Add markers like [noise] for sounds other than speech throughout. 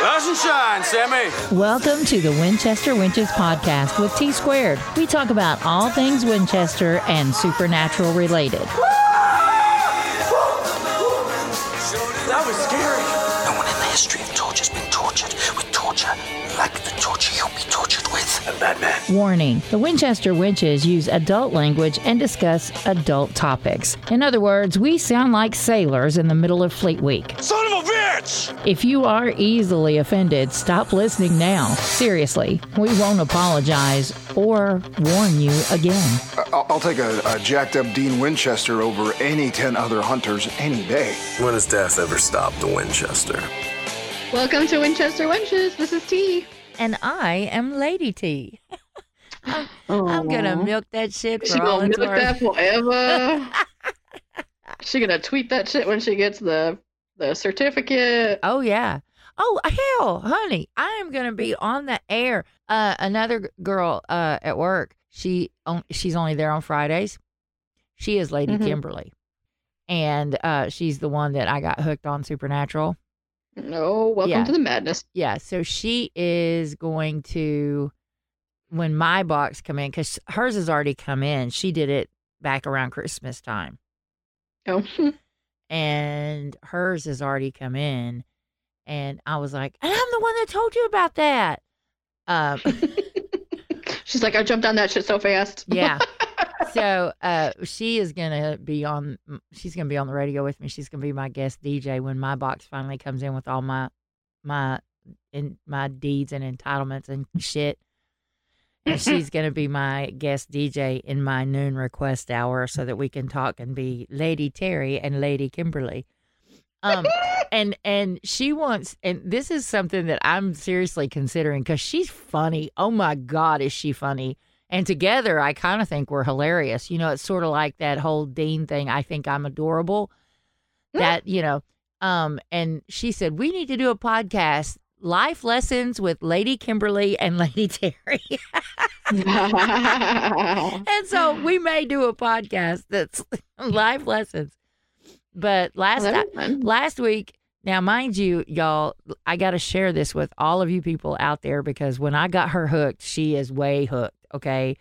Rise and shine, Sammy. Welcome to the Winchester Wenches podcast with T Squared. We talk about all things Winchester and supernatural related. That was scary. No one in the history of torture has been tortured with torture like the torture you'll be tortured with. I'm Batman. Warning The Winchester Wenches use adult language and discuss adult topics. In other words, we sound like sailors in the middle of Fleet Week. Son of a bitch! If you are easily offended, stop listening now. Seriously, we won't apologize or warn you again. I'll, I'll take a, a jacked up Dean Winchester over any 10 other hunters any day. When has death ever stopped the Winchester? Welcome to Winchester Wenches. This is T. And I am Lady T. I'm, [laughs] I'm gonna milk that shit She for all gonna it's milk that worth. forever. [laughs] she gonna tweet that shit when she gets the the certificate. Oh yeah. Oh hell, honey, I am gonna be on the air. Uh, another girl uh at work. She on, she's only there on Fridays. She is Lady Mhm. Kimberly, and uh, she's the one that I got hooked on Supernatural. No, welcome Yeah. to the madness. Yeah, so she is going to when my box come in because hers has already come in. She did it back around Christmas time, Oh, [laughs] and hers has already come in. And I was like, and I'm the one that told you about that. Um, [laughs] she's like, I jumped on that shit so fast. yeah. [laughs] So uh, she is gonna be on. She's gonna be on the radio with me. She's gonna be my guest DJ when my box finally comes in with all my my in my deeds and entitlements and shit. She's gonna be my guest DJ in my noon request hour, so that we can talk and be Lady Terry and Lady Kimberly. Um, [laughs] and and she wants, and this is something that I'm seriously considering because she's funny. Oh my God, is she funny? And together, I kind of think we're hilarious. You know, it's sort of like that whole Dean thing. I think I'm adorable. That, you know, um, and she said, we need to do a podcast, life lessons with Lady Kimberly and [laughs] Lady Terry. [laughs] and so we may do a podcast that's [laughs] life lessons. But last Well, ti- that'd be fun. last week, now mind you, y'all, I got to share this with all of you people out there because when I got her hooked, she is way hooked. Okay,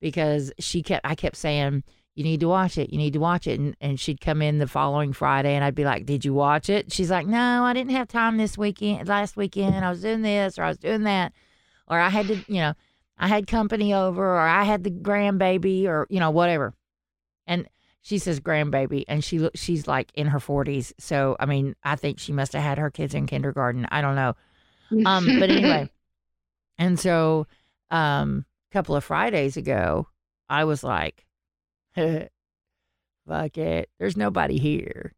because she kept, I kept saying. You need to watch it. You need to watch it. And, and she'd come in the following Friday and I'd be like, Did you watch it? She's like, No, I didn't have time this weekend, last weekend. I was doing this or I was doing that. Or I had to, you know, I had company over or I had the grandbaby or, you know, whatever. And she says grandbaby and she look she's like in her 40s. So, I mean, I think she must have had her kids in kindergarten. I don't know. Um, but anyway, [laughs] and so um, a couple of Fridays ago, I was like, [laughs] fuck it. There's nobody here.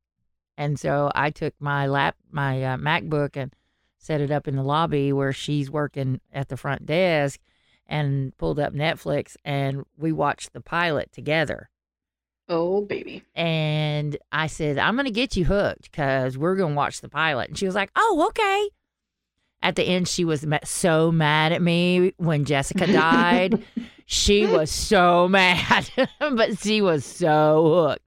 And so I took my lap, my uh, MacBook and set it up in the lobby where she's working at the front desk and pulled up Netflix and we watched the pilot together. oh, baby. And I said, I'm going to get you hooked because we're going to watch the pilot. And she was like, oh, okay. At the end, she was so mad at me when Jessica died. [laughs] she was so [laughs] mad, but she was so hooked.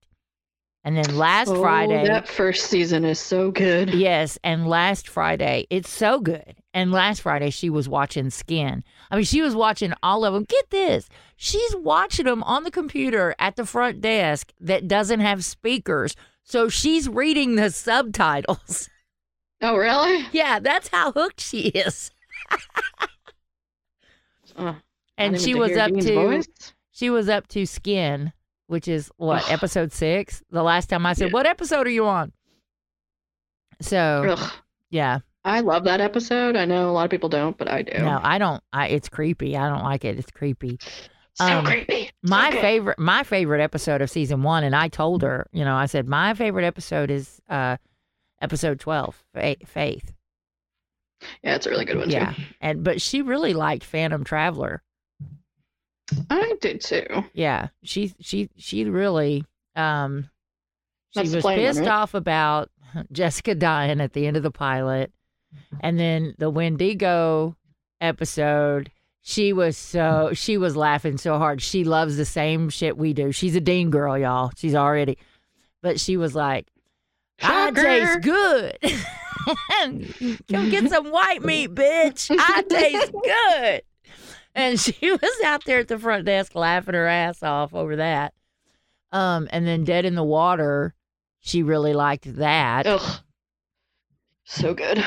And then last Oh, Friday, that first season is so good. Yes, and last Friday, it's so good. And last Friday, she was watching Skin. I mean, she was watching all of them. Get this. She's watching them on the computer at the front desk that doesn't have speakers. So she's reading the subtitles. [laughs] Oh, really? yeah, that's how hooked she is. [laughs] Oh, And she was up Dean's to voice. she was up to Skin, which is what, Ugh. episode 6? The last time I said, Yeah. "What episode are you on?" So, Ugh. yeah. I love that episode. I know a lot of people don't, but I do. No, I don't. I it's creepy. I don't like it. It's creepy. so um, creepy. My good. favorite, my favorite episode of season one, and I told her, you know, I said my favorite episode is uh episode twelve, Faith. Yeah, it's a really good one Yeah, too. and but she really liked Phantom Traveler. I did too. Yeah, she she she really um she That's was pissed off about [laughs] Jessica dying at the end of the pilot, and then the Wendigo episode. She was so she was laughing so hard. She loves the same shit we do. She's a Dean girl, y'all. She's already, but she was like, I taste good. [laughs] [laughs] Come get some white meat, bitch. I taste good. And [laughs] she was out there at the front desk laughing her ass off over that. Um, and then Dead in the Water, she really liked that. Ugh. So good.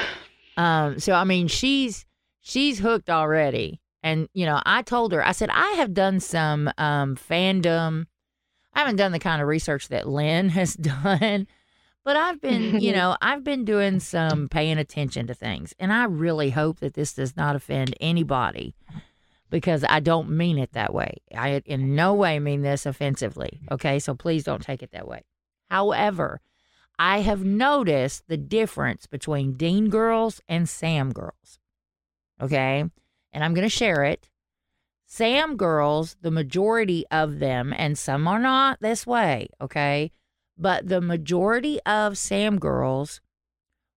Um, so I mean, she's she's hooked already. And you know, I told her, I said, I have done some um fandom. I haven't done the kind of research that Lynn [laughs] has done, but I've been, you [laughs] know, I've been doing some paying attention to things, and I really hope that this does not offend anybody because I don't mean it that way. I in no way mean this offensively. Okay, so please don't take it that way. However, I have noticed the difference between Dean girls and Sam girls. Okay. And I'm going to share it. Sam girls, the majority of them, and some are not this way. Okay. But the majority of Sam girls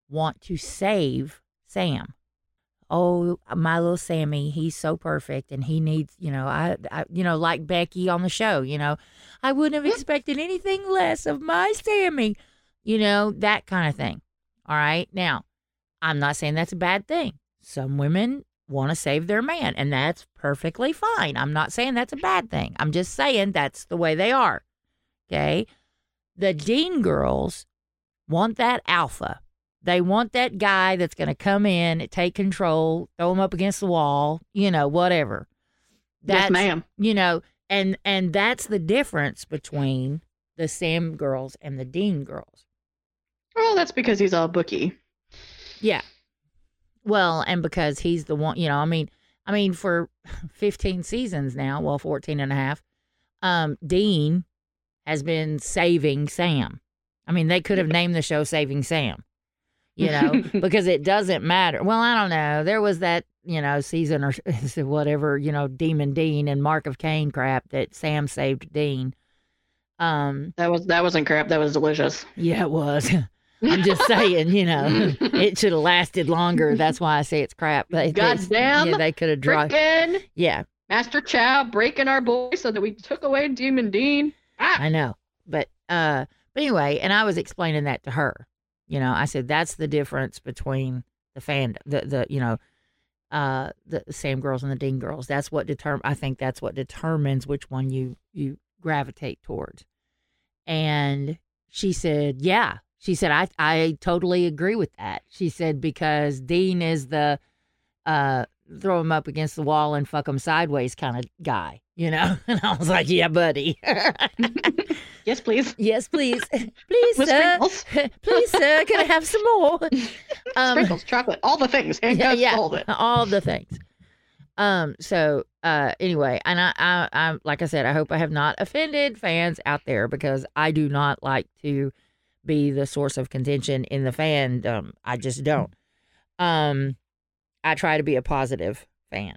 want to save Sam. Oh, my little Sammy, he's so perfect and he needs, you know, I, I you know, like Becky on the show, you know, I wouldn't have expected anything less of my Sammy you know, that kind of thing. All right. Now, I'm not saying that's a bad thing. Some women want to save their man, and that's perfectly fine. I'm not saying that's a bad thing. I'm just saying that's the way they are. Okay. The Dean girls want that alpha. They want that guy that's going to come in, take control, throw him up against the wall, you know, whatever. That's, yes, ma'am. you know, and and that's the difference between the Sam girls and the Dean girls. Well, that's because he's all bookie. Yeah. Well, and because he's the one, you know, I mean, I mean for 15 seasons now, well 14 and a half, um Dean has been saving Sam. I mean, they could have named the show Saving Sam. You know, [laughs] because it doesn't matter. Well, I don't know. There was that, you know, season or [laughs] whatever, you know, Demon Dean and Mark of Cain crap that Sam saved Dean. Um, That was that wasn't crap. That was delicious. yeah, it was. [laughs] I'm just saying, you know, it should have lasted longer. That's why I say it's crap. They- Goddamn yeah, they could have dropped. Yeah, Master Chow breaking our boy so that we took away Demon Dean. Ah, I know. But uh, but anyway, and I was explaining that to her. You know, I said that's the difference between the fan, the the you know, uh, the Sam girls and the Dean girls. That's what determine. I think that's what determines which one you you gravitate towards. And she said, yeah. She said, I I totally agree with that. She said because Dean is the uh throw him up against the wall and fuck him sideways kind of guy, you know. [laughs] And I was like, yeah, buddy. [laughs] yes, please. [laughs] yes, please, please, With sir. sprinkles. please, sir. Can I have some more? Um, Sprinkles, chocolate, all the things. yeah, yeah, all of it. all the things. Um. So, uh. Anyway, and I, I, I, like I said, I hope I have not offended fans out there because I do not like to be the source of contention in the fandom. I just don't. Um. I try to be a positive fan.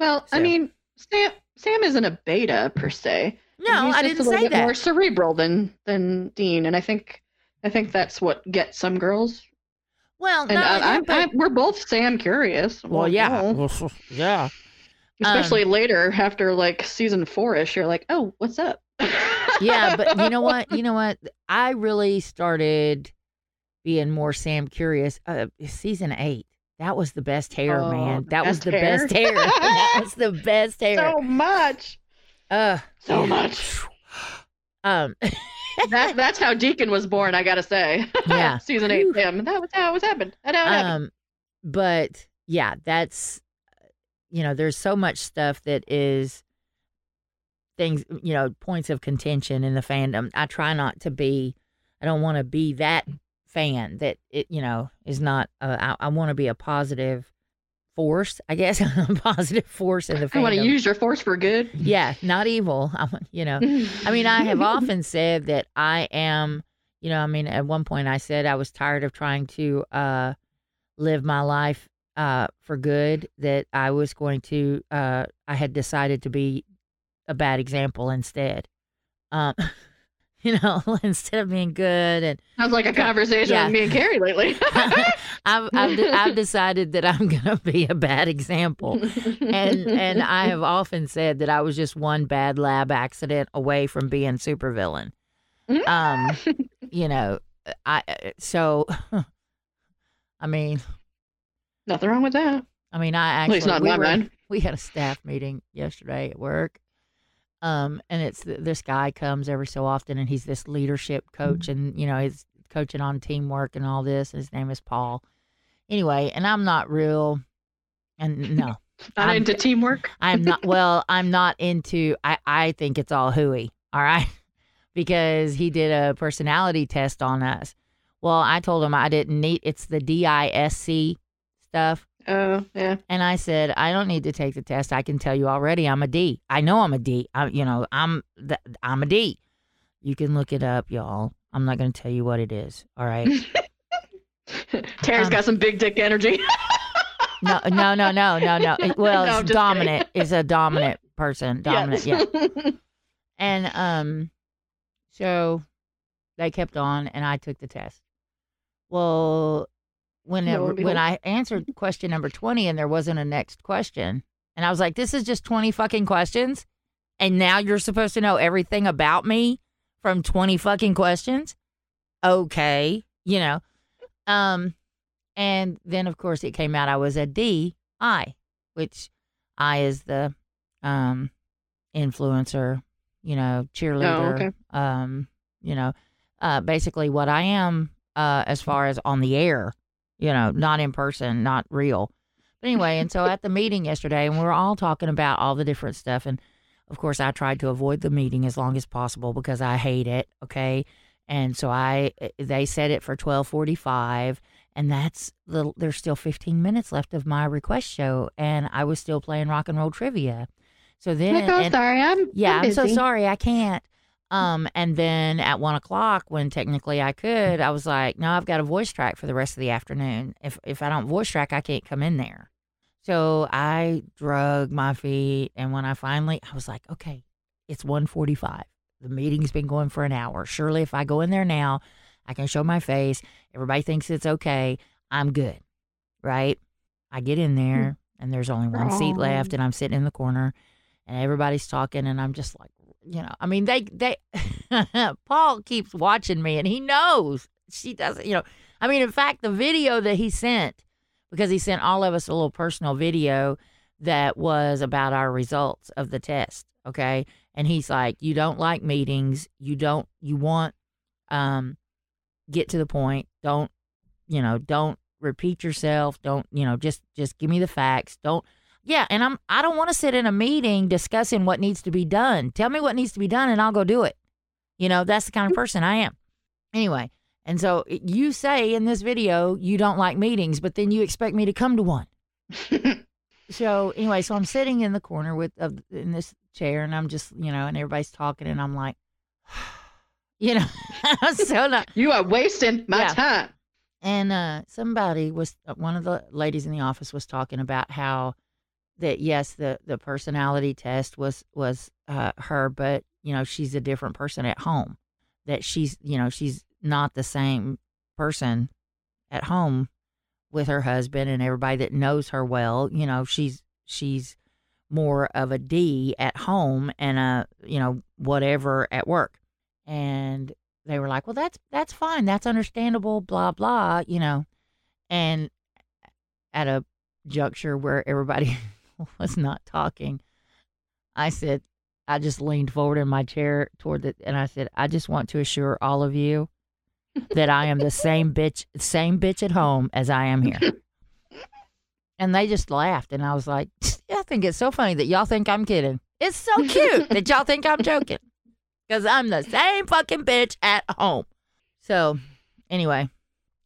Well, I mean, Sam Sam isn't a beta per se. No, He's I didn't a little say bit More cerebral than than Dean, and I think I think that's what gets some girls. Well, And not I, only I, that, but- I, we're both Sam curious. well, yeah, no. yeah. Especially Um, later after like season four ish, you're like, oh, what's up? yeah, but you know what? [laughs] You know what? I really started being more Sam curious. Uh, season eight. That was the best hair, Oh, man. [laughs] That was the hair? best hair. that was the best hair. so much, uh, so much. um, that [laughs] that's how Deacon was born. I gotta say. Yeah. [laughs] season eight. Him. That was how it was happened. That how it happened. um, but yeah, that's you know, there's so much stuff that is things, you know, points of contention in the fandom. I try not to be. I don't want to be that fan that it, you know, is not. Uh, I, I want to be a positive force. I guess [laughs] a positive force in the [laughs] I want to use your force for good. yeah, not evil. [laughs] I, you know, I mean, I have often said that I am, you know, I mean, at one point I said I was tired of trying to uh, live my life uh, for good, that I was going to, uh, I had decided to be a bad example instead. Um, you know, [laughs] instead of being good and Sounds like a conversation Yeah. with me and Carrie lately. [laughs] [laughs] I've, I've, I've decided that I'm going to be a bad example. and and I have often said that I was just one bad lab accident away from being supervillain. Um, you know, I uh, so I mean Nothing wrong with that. I mean I At actually least not we were- we had a staff meeting yesterday at work. Um, and it's th- this guy comes every so often, and he's this leadership coach, and you know he's coaching on teamwork and all this. His name is Paul. Anyway, and I'm not real, and [laughs] no, Not I'm- into teamwork. I'm not. [laughs] Well, I'm not into. I I think it's all hooey. All right, [laughs] because he did a personality test on us. Well, I told him I didn't need. It's the DISC stuff. Oh, yeah. And I said, I don't need to take the test. I can tell you already, I'm a D. I know I'm a D. I, you know, I'm th- I'm a D. You can look it up, y'all. I'm not going to tell you what it is. All right. [laughs] Terry's Um, got some big dick energy. No, no, no, no, no, no. [laughs] Well, No, it's dominant. It's a dominant person. Dominant. Yes. Yeah. [laughs] And um, so they kept on, and I took the test. Well, whenever when. I answered [laughs] question number twenty, and there wasn't a next question, and I was like, "This is just twenty fucking questions," and now you're supposed to know everything about me from twenty fucking questions. Okay, you know, um, and then of course it came out I was a D I, which I is the um influencer, you know, cheerleader, okay. um, you know, uh, basically what I am uh, as far as on the air, you know, not in person, not real. But anyway, and so at the meeting yesterday, and we were all talking about all the different stuff, and of course I tried to avoid the meeting as long as possible because I hate it. Okay, and so I eh, they said it for twelve forty five. And that's the, there's still 15 minutes left of my request show, and I was still playing rock and roll trivia. So then, oh, and- sorry, I'm yeah, I'm, so sorry, I can't. Um, and then at one o'clock, when technically I could, I was like, no, I've got a voice track for the rest of the afternoon. If if I don't voice track, I can't come in there. So I drug my feet, and when I finally, I was like, okay, it's 1.45. The meeting's been going for an hour. Surely, if I go in there now, I can show my face. Everybody thinks it's okay. I'm good, right? I get in there, and there's only one seat left, and I'm sitting in the corner, and everybody's talking, and I'm just like, you know, I mean, they they [laughs] Paul keeps watching me, and he knows she doesn't, you know. I mean, in fact, the video that he sent, because he sent all of us a little personal video that was about our results of the test, okay? And he's like, "You don't like meetings. You don't. You want, um, get to the point. Don't, you know, don't repeat yourself. Don't, you know, just just give me the facts. Don't." Yeah, and I'm I don't want to sit in a meeting discussing what needs to be done. Tell me what needs to be done and I'll go do it. You know, that's the kind of person I am. Anyway, and so you say in this video you don't like meetings, but then you expect me to come to one. [laughs] so anyway, so I'm sitting in the corner with of in this chair and I'm just, you know, and everybody's talking and I'm like [sighs] you know, [laughs] I'm so not [laughs] You are wasting my Yeah. time. and uh, somebody was uh, one of the ladies in the office was talking about how that yes, the the personality test was was uh, her, but you know she's a different person at home. That she's you know she's not the same person at home with her husband and everybody that knows her well. You know she's she's more of a D at home and a you know whatever at work. And they were like, "Well, that's that's fine. That's understandable." Blah blah. You know, and at a juncture where everybody [laughs] [laughs] was not talking, I said, I just leaned forward in my chair toward the, and I said, I just want to assure all of you that I am the same bitch, same bitch at home as I am here. [laughs] And they just laughed, and I was like, [laughs] I think it's so funny that y'all think I'm kidding. It's so cute that y'all think I'm joking because I'm the same fucking bitch at home. So, anyway,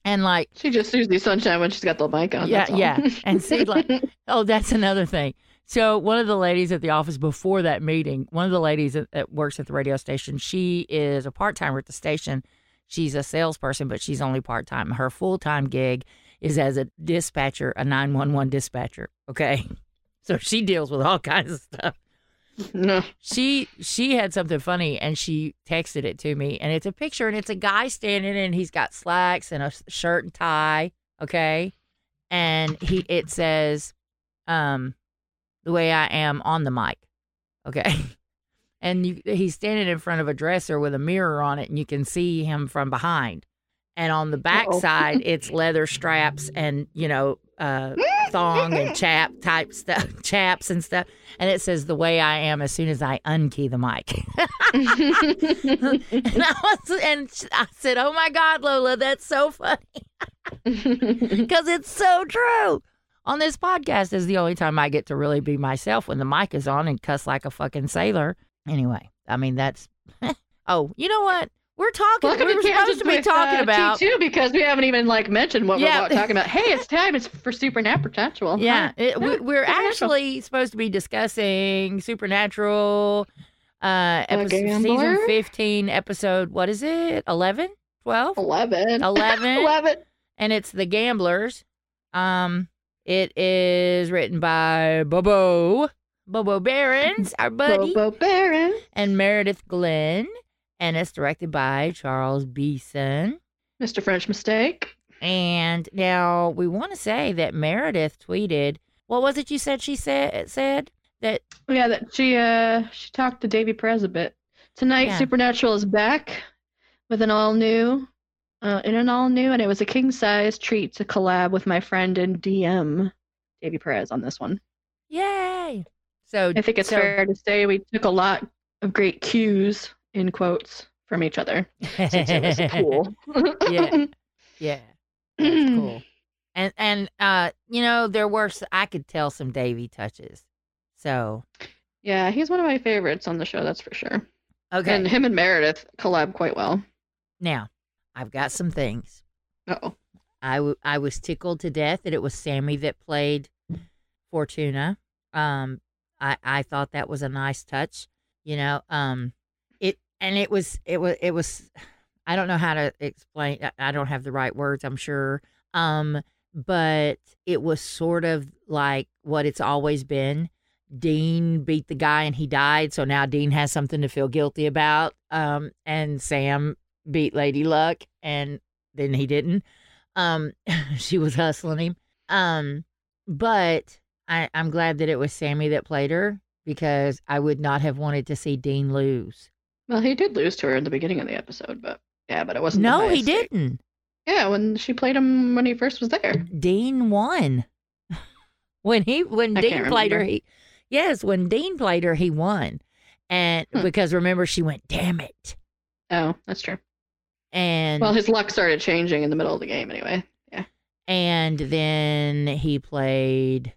and like, She just Susie Sunshine when she's got the mic on. Yeah, yeah. And see, like, [laughs] oh, that's another thing. So one of the ladies at the office before that meeting, one of the ladies that, that works at the radio station, she is a part timer at the station. She's a salesperson, but she's only part time. Her full time gig is as a dispatcher, a nine one one dispatcher. Okay, [laughs] so she deals with all kinds of stuff no. she she had something funny and she texted it to me and it's a picture and it's a guy standing and he's got slacks and a shirt and tie okay? And he it says um the way i am on the mic okay? [laughs] And you, he's standing in front of a dresser with a mirror on it and you can see him from behind. And on the back side [laughs] it's leather straps and you know uh, thong and [laughs] chap type stuff, chaps and stuff, and it says the way I am as soon as I unkey the mic. [laughs] and I was, and I said, "Oh my God, Lola, that's so funny [laughs] because it's so true." On this podcast is the only time I get to really be myself when the mic is on and cuss like a fucking sailor. Anyway, I mean that's. oh, you know what? We're talking. Welcome we were to supposed to be with, talking uh, about. T2 because we haven't even like mentioned what Yeah. we're talking about. [laughs] Hey, it's time. It's for Supernatural. Yeah, it, we, we're actually supposed to be discussing Supernatural, uh, episode, season 15, episode, what is it? 11? 12? 11. [laughs] 11. 11. And it's The Gamblers. Um, it is written by Bobo, Bobo Berens, our buddy, Bobo Baron. and Meredith Glynn. And it's directed by Charles Beeson. Mr. French Mistake. And now we want to say that Meredith tweeted, what was it you said she said said that Yeah, that she uh she talked to Davy Perez a bit. Tonight Yeah. Supernatural is back with an all new uh in an all new and it was a king size treat to collab with my friend and DM Davy Perez on this one. yay. So I think it's so, fair to say we took a lot of great cues in quotes from each other since it was [laughs] a pool. Yeah. yeah. [laughs] That's cool. And and uh you know there were I could tell some Davy touches. So Yeah, he's one of my favorites on the show, that's for sure. okay. And him and Meredith collab quite well. now, I've got some things. Oh. I, w- I was tickled to death that it was Sammy that played Fortuna. Um, I, I thought that was a nice touch, you know. Um, and it was it was it was. I don't know how to explain. I- don't have the right words. I'm sure. Um, but it was sort of like what it's always been. Dean beat the guy and he died, so now Dean has something to feel guilty about. Um, and Sam beat Lady Luck, and then he didn't. Um, [laughs] she was hustling him. Um, but I, I'm glad that it was Sammy that played her because I would not have wanted to see Dean lose. Well, he did lose to her in the beginning of the episode, but yeah, but it wasn't. the No, he didn't. Yeah, when she played him when he first was there. Dean won. [laughs] when he when I Dean played her, he yes, when Dean played her, he won. And Hmm. because remember, she went, "Damn it!" Oh, that's true. And Well, his luck started changing in the middle of the game anyway. Yeah. and then he played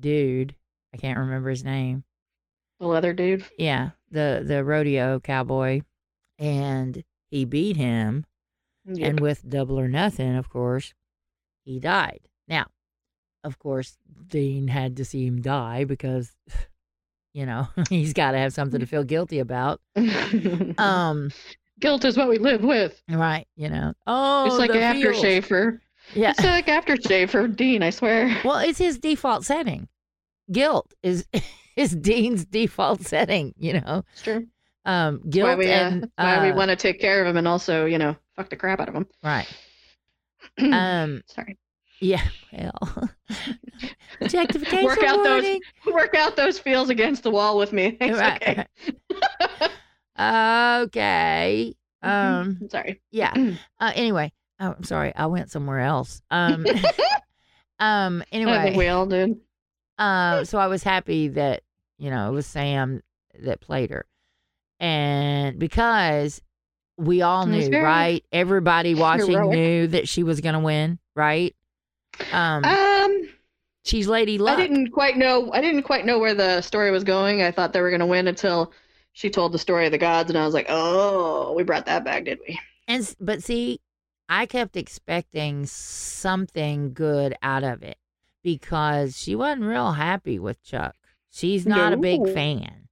dude. I can't remember his name. The leather dude. Yeah, the the rodeo cowboy, and he beat him. And with double or nothing, of course, he died. Now, of course, Dean had to see him die because, [laughs] you know, [laughs] he's got to have something to feel guilty about. [laughs] Um, Guilt is what we live with. right? You know, oh, it's like feels. aftershave for. Yeah. It's like after for Dean. I swear. Well, it's his default setting. Guilt is [laughs] is Dean's default setting. You know, It's true. um, guilt why we, uh, and that's why we uh, want to take care of him and also, you know, fuck the crap out of him. right. [clears throat] Um, Sorry. yeah. Well, [laughs] objectification Work out those- Work out those feels against the wall with me. [laughs] It's Right. okay. okay. Um. Sorry. Yeah. [clears throat] Uh. Anyway. Oh, I'm sorry. I went somewhere else. Um. um. Anyway, we all did. Uh. So I was happy that you know it was Sam that played her, and because we all knew, very right? Everybody [laughs] watching heroic. knew that she was gonna win, right? Um. Um, she's Lady Luck. I didn't quite know. I didn't quite know where the story was going. I thought they were gonna win until she told the story of the gods, and I was like, "Oh, we brought that back, did we?" And but see, I kept expecting something good out of it because she wasn't real happy with Chuck. She's not a big fan.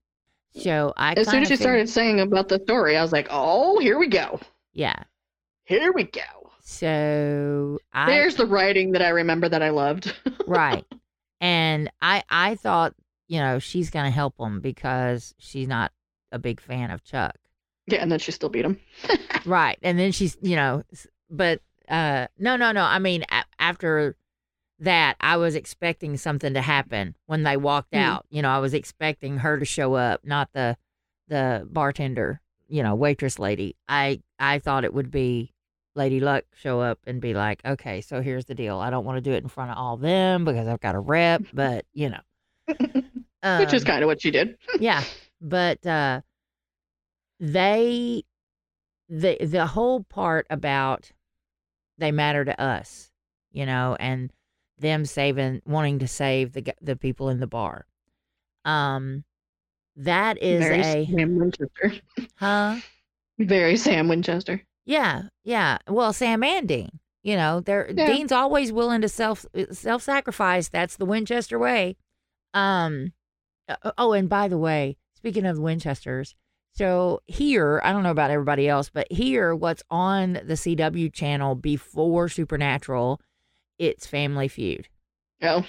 So I As soon as she fig- started saying about the story, I was like, "Oh, here we go. yeah. Here we go." So I There's the writing that I remember that I loved. [laughs] right, and I I thought you know she's gonna help him because she's not a big fan of Chuck. yeah, and then she still beat him. [laughs] Right. And then she's, you know, but uh no, no, no. I mean, a- after that, I was expecting something to happen when they walked Hmm. out. You know, I was expecting her to show up, not the the bartender, you know, waitress lady. I I thought it would be Lady Luck show up and be like, okay, so here's the deal. I don't want to do it in front of all them because I've got a rep, [laughs] but you know. Which is Um, kind of what she did. yeah but uh they the the whole part about they matter to us you know and them saving wanting to save the the people in the bar um that is Very a Sam Winchester. huh Very Sam Winchester. yeah yeah well sam and dean you know they're Yeah. dean's always willing to self self sacrifice that's the winchester way um uh, oh and by the way speaking of winchesters so here i don't know about everybody else but here what's on the cw channel before supernatural it's family feud Oh,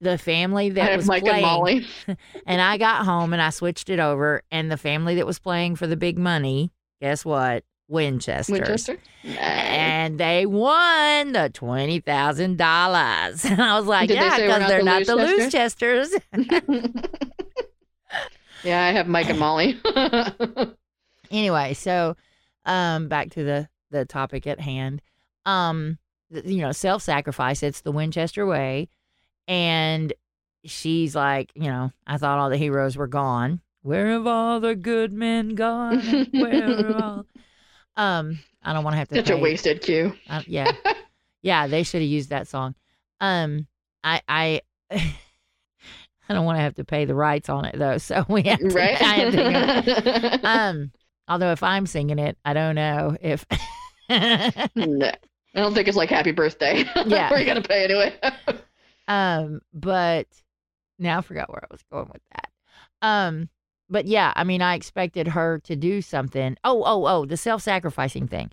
the family that was Mike playing and Molly. [laughs] and I got home and I switched it over, and the family that was playing for the big money, guess what? Winchester. Winchester. Nice. And they won the twenty thousand dollars. [laughs] And I was like, Did they yeah, because they're not the Losechester? Losechesters. [laughs] yeah, I have Mike and Molly. anyway, so um, back to the the topic at hand. Um, you know, self sacrifice. It's the Winchester way, and she's like, you know, I thought all the heroes were gone. Where have all the good men gone? Where are [laughs] all? Um, I don't want to have to. Such a pay- wasted cue. Uh, yeah, [laughs] yeah, they should have used that song. Um, I I [laughs] I don't want to have to pay the rights on it though, so we have to. Right? I have to um, although if I'm singing it, I don't know if. no. I don't think it's like happy birthday. [laughs] Yeah. We're going to pay anyway. [laughs] um, but now I forgot where I was going with that. Um, but yeah, I mean, I expected her to do something. Oh, oh, oh, the self-sacrificing thing.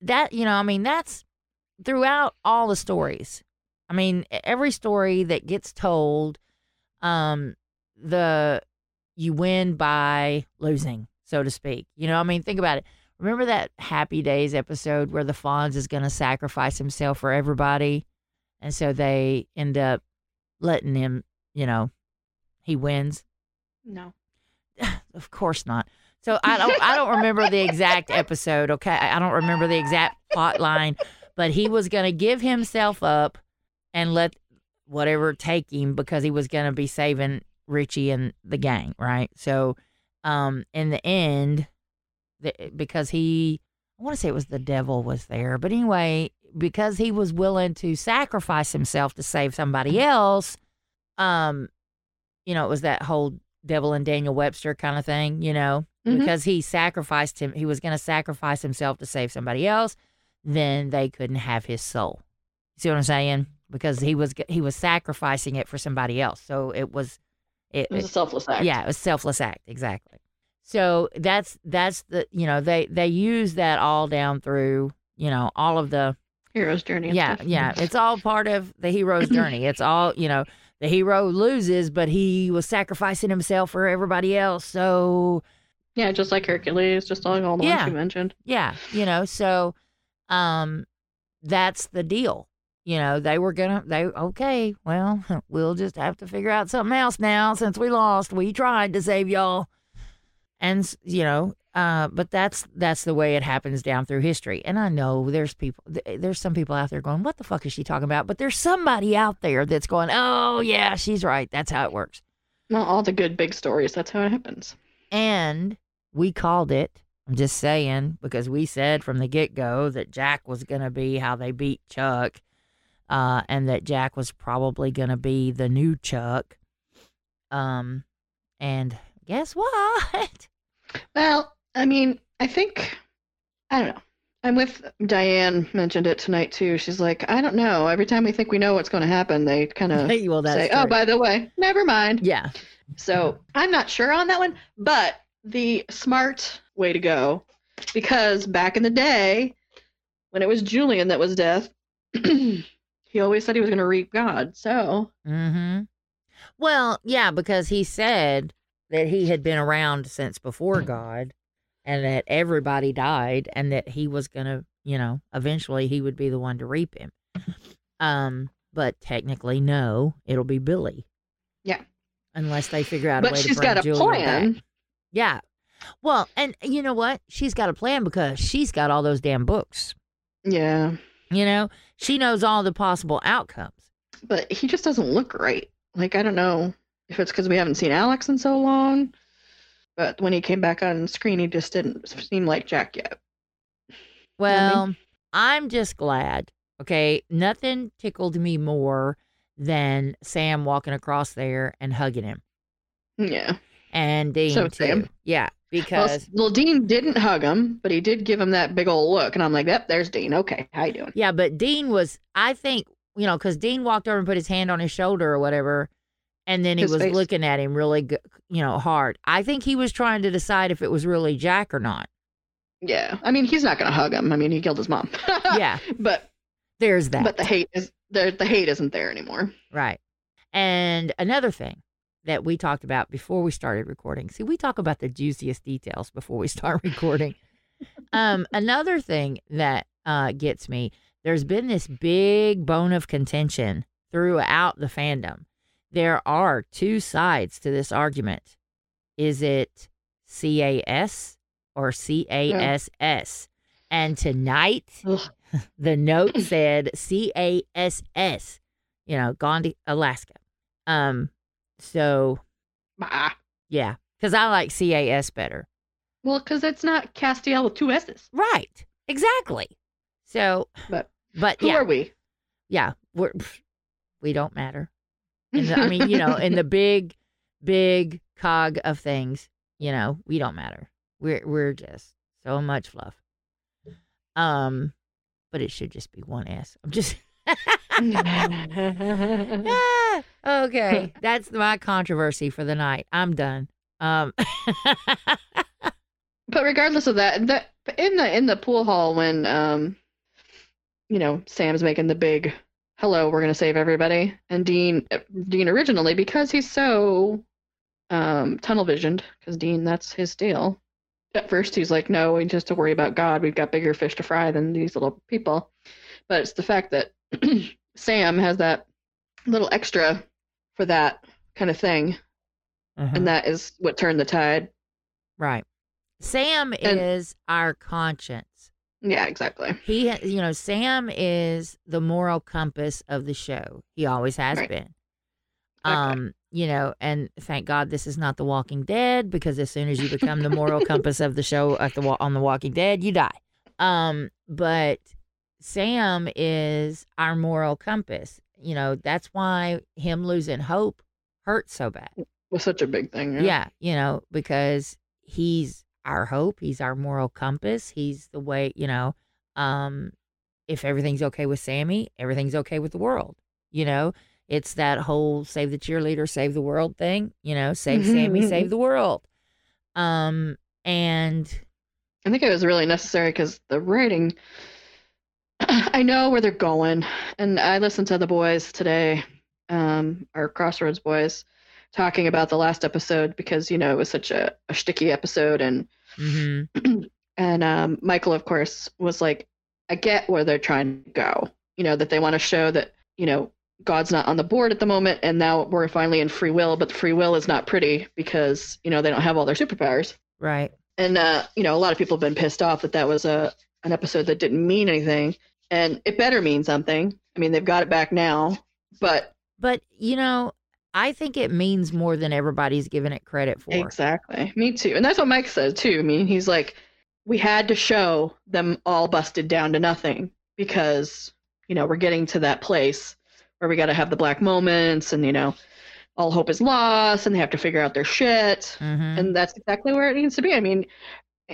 That you know, I mean, that's throughout all the stories. I mean, every story that gets told, um, the you win by losing, so to speak. You know, I mean, think about it. Remember that Happy Days episode where the Fonz is going to sacrifice himself for everybody, and so they end up letting him. You know, he wins. no. [sighs] Of course not. So I don't I don't remember the exact episode, okay? I don't remember the exact plot line, but he was going to give himself up and let whatever take him because he was going to be saving Richie and the gang, right? So um in the end because he I want to say it was the devil was there, but anyway, because he was willing to sacrifice himself to save somebody else, um you know, it was that whole devil and Daniel Webster kind of thing, you know, Mhm. because he sacrificed him. He was going to sacrifice himself to save somebody else. Then they couldn't have his soul. See what I'm saying? Because he was he was sacrificing it for somebody else. So it was, it, It was a selfless act. yeah, it was a selfless act exactly. So that's that's the you know they they use that all down through you know all of the Hero's journey. Yeah, stuff. yeah. It's all part of the hero's [clears throat] journey. It's all, you know, the hero loses, but he was sacrificing himself for everybody else. So, Yeah, just like Hercules, just like all the Yeah. ones you mentioned. yeah, you know, so um that's the deal. You know, they were going to they okay, well, [laughs] we'll just have to figure out something else now since we lost. We tried to save y'all. And you know, uh but that's that's the way it happens down through history. And I know there's people there's some people out there going, "What the fuck is she talking about?" But there's somebody out there that's going, "Oh, yeah, she's right. That's how it works." Well, all the good big stories, that's how it happens. And we called it. I'm just saying because we said from the get go that Jack was going to be how they beat Chuck, uh, and that Jack was probably going to be the new Chuck. Um, and guess what? [laughs] Well, I mean, I think I don't know. I'm with Diane mentioned it tonight too. She's like, I don't know. Every time we think we know what's going to happen, they kind of [laughs] well, say, "Oh, by the way, never mind." yeah, So I'm not sure on that one, but the smart way to go, because back in the day, when it was Julian that was death, [clears throat] he always said he was going to reap God. So Mm-hmm. Well, yeah, because he said that he had been around since before God and that everybody died and that he was going to, you know, eventually he would be the one to reap him. Um, but technically no, it'll be Billy. Yeah. Unless they figure out a But way to she's bring got a Julian plan. back. Yeah. Well, and you know what? She's got a plan because she's got all those damn books. Yeah, You know, she knows all the possible outcomes. but he just doesn't look right. Like I don't know if it's because we haven't seen Alex in so long, but when he came back on screen, he just didn't seem like Jack yet. Well, I'm just glad. Okay. Nothing tickled me more than Sam walking across there and hugging him. Yeah. And Dean, So too. Sam. Yeah. Well, Because, well, Dean didn't hug him, but he did give him that big old look, and I'm like, "Yep, there's Dean. Okay, how you doing?" yeah, but Dean was, I think, you know, because Dean walked over and put his hand on his shoulder or whatever. And then he His was face. looking at him really, good, you know, hard. I think he was trying to decide if it was really Jack or not. Yeah, I mean, he's not gonna hug him. I mean, he killed his mom. Yeah. [laughs] but There's that. but the hate is the the hate isn't there anymore. Right. And another thing that we talked about before we started recording. See, we talk about the juiciest details before we start [laughs] recording. um, another thing that uh, gets me, there's been this big bone of contention throughout the fandom. There are two sides to this argument. Is it CAS or CASS? And tonight, Ugh. [laughs] the note [clears throat] said CASS, you know, gone to Alaska. Um, so Ah. yeah, because I like CAS better. Well, because it's not Castiel with two S's. Right. Exactly. So, But but who yeah, are we? yeah, we're [laughs] we don't matter. The, I mean, you know, in the big, big cog of things, you know, we don't matter. We're we're just so much fluff. Um, but it should just be one S. I'm just. [laughs] [laughs] Ah, okay, that's my controversy for the night. I'm done. Um, [laughs] But regardless of that, that in the in the pool hall when um, you know, Sam's making the big hello, we're gonna save everybody, and Dean Dean originally because he's so um tunnel visioned, because Dean that's his deal. At first he's like, no, we just to worry about God. We've got bigger fish to fry than these little people. But it's the fact that [clears throat] Sam has that little extra for that kind of thing, uh-huh. and that is what turned the tide. right. Sam And- is our conscience. Yeah, exactly. He, you know, Sam is the moral compass of the show. He always has Right. been. Okay. Um, you know, and thank God this is not The Walking Dead because as soon as you become the moral compass of the show at the on The Walking Dead, you die. Um, but Sam is our moral compass. You know, that's why him losing hope hurts so bad. was such a big thing. Yeah, you know, because he's our hope, he's our moral compass, he's the way, you know, um if everything's okay with Sammy, everything's okay with the world. You know, it's that whole save the cheerleader, save the world thing, you know, save Sammy, save [laughs] the world. Um and I think it was really necessary because the writing. [clears throat] I know where they're going, and I listened to the boys today, um, our Crossroads boys, talking about the last episode because you know it was such a, a sticky episode, and mhm, [clears throat] and um, Michael, of course, was like, I get where they're trying to go. You know that they want to show that you know God's not on the board at the moment, and now we're finally in free will, but the free will is not pretty because you know they don't have all their superpowers. right. and uh, you know a lot of people have been pissed off that that was a an episode that didn't mean anything and it better mean something i mean they've got it back now but But you know, I think it means more than everybody's giving it credit for. exactly me too and that's what mike said too i mean he's like we had to show them all busted down to nothing because you know we're getting to that place where we got to have the black moments and you know all hope is lost and they have to figure out their shit Mhm. and that's exactly where it needs to be. I mean,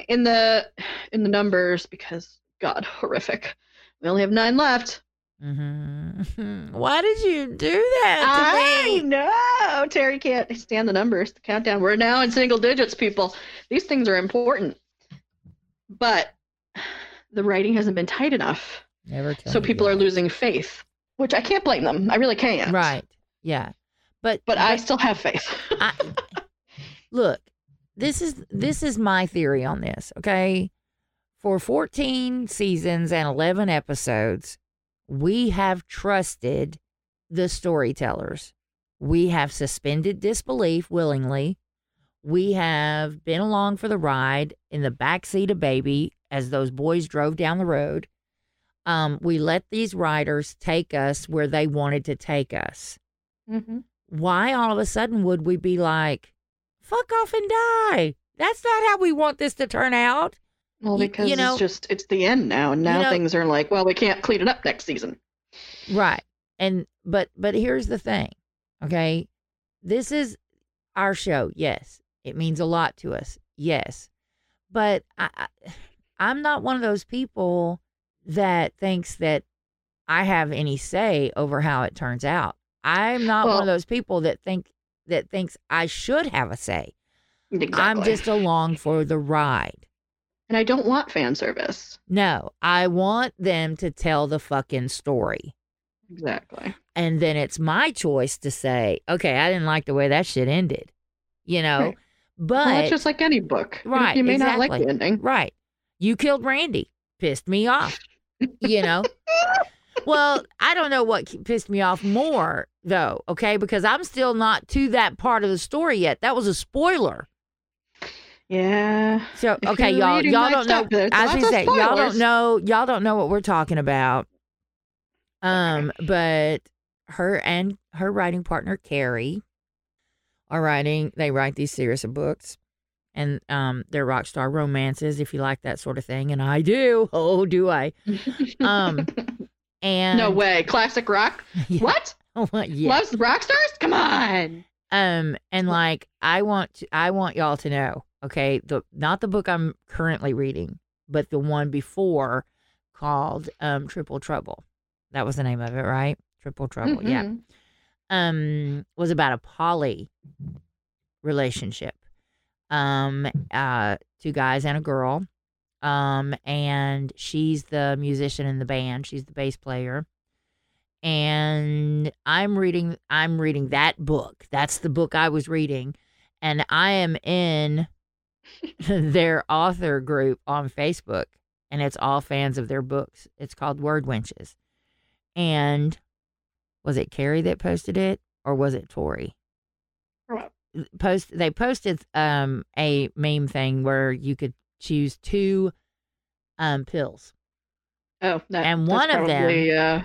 in the in the numbers, because God, horrific. We only have nine left. Mhm. [laughs] Why did you do that I me? know Terry can't stand the numbers, the countdown. We're now in single digits, people. These things are important, but the writing hasn't been tight enough, Never so people are losing faith. Which I can't blame them. I really can't. Right. Yeah. But But I still have faith. I, [laughs] look, this is this is my theory on this, okay? For 14 seasons and 11 episodes, we have trusted the storytellers. We have suspended disbelief willingly. We have been along for the ride in the back seat of baby as those boys drove down the road. Um, we let these writers take us where they wanted to take us. Mm-hmm. Why all of a sudden would we be like, fuck off and die? That's not how we want this to turn out. Well, because you know- it's just it's the end now, and now know- things are like, well, we can't clean it up next season. Right. And but but here's the thing. Okay? This is our show. Yes. It means a lot to us. Yes. But I, I I'm not one of those people that thinks that I have any say over how it turns out. I'm not one of those people that think that thinks I should have a say. Exactly. I'm just along for the ride. And I don't want fan service. No, I want them to tell the fucking story. Exactly. and then it's my choice to say, okay, I didn't like the way that shit ended, you know. Right. But well, it's just like any book. Right, You may not like the ending. right, you killed Randy, pissed me off, you know. [laughs] well, I don't know what pissed me off more though, okay, because I'm still not to that part of the story yet. That was a spoiler. Yeah. So If okay, y'all, y'all don't know. stuff, there's I was lots gonna of say y'all don't know. Y'all don't know what we're talking about. Um, but her and her writing partner Cari are writing. They write these series of books, and um, they're rock star romances. If you like that sort of thing, and I do. [laughs] Oh, do I? Um, [laughs] And no way. Classic rock. [laughs] Yeah. What? yeah. Loves rock stars? Come on. Um, and like I want to, I want y'all to know, okay, the not the book I'm currently reading, but the one before called um Triple Trouble. That was the name of it, right? Triple Trouble. Yeah. Mhm. Um, was about a poly relationship. Um, uh, two guys and a girl. Um, and she's the musician in the band. She's the bass player and I'm reading I'm reading that book. That's the book I was reading and I am in [laughs] their author group on Facebook and it's all fans of their books. It's called Word Wenches. And was it Cari that posted it or was it Tori? What? Post they posted um a meme thing where you could choose two um pills. Oh, that, And one of them- Uh,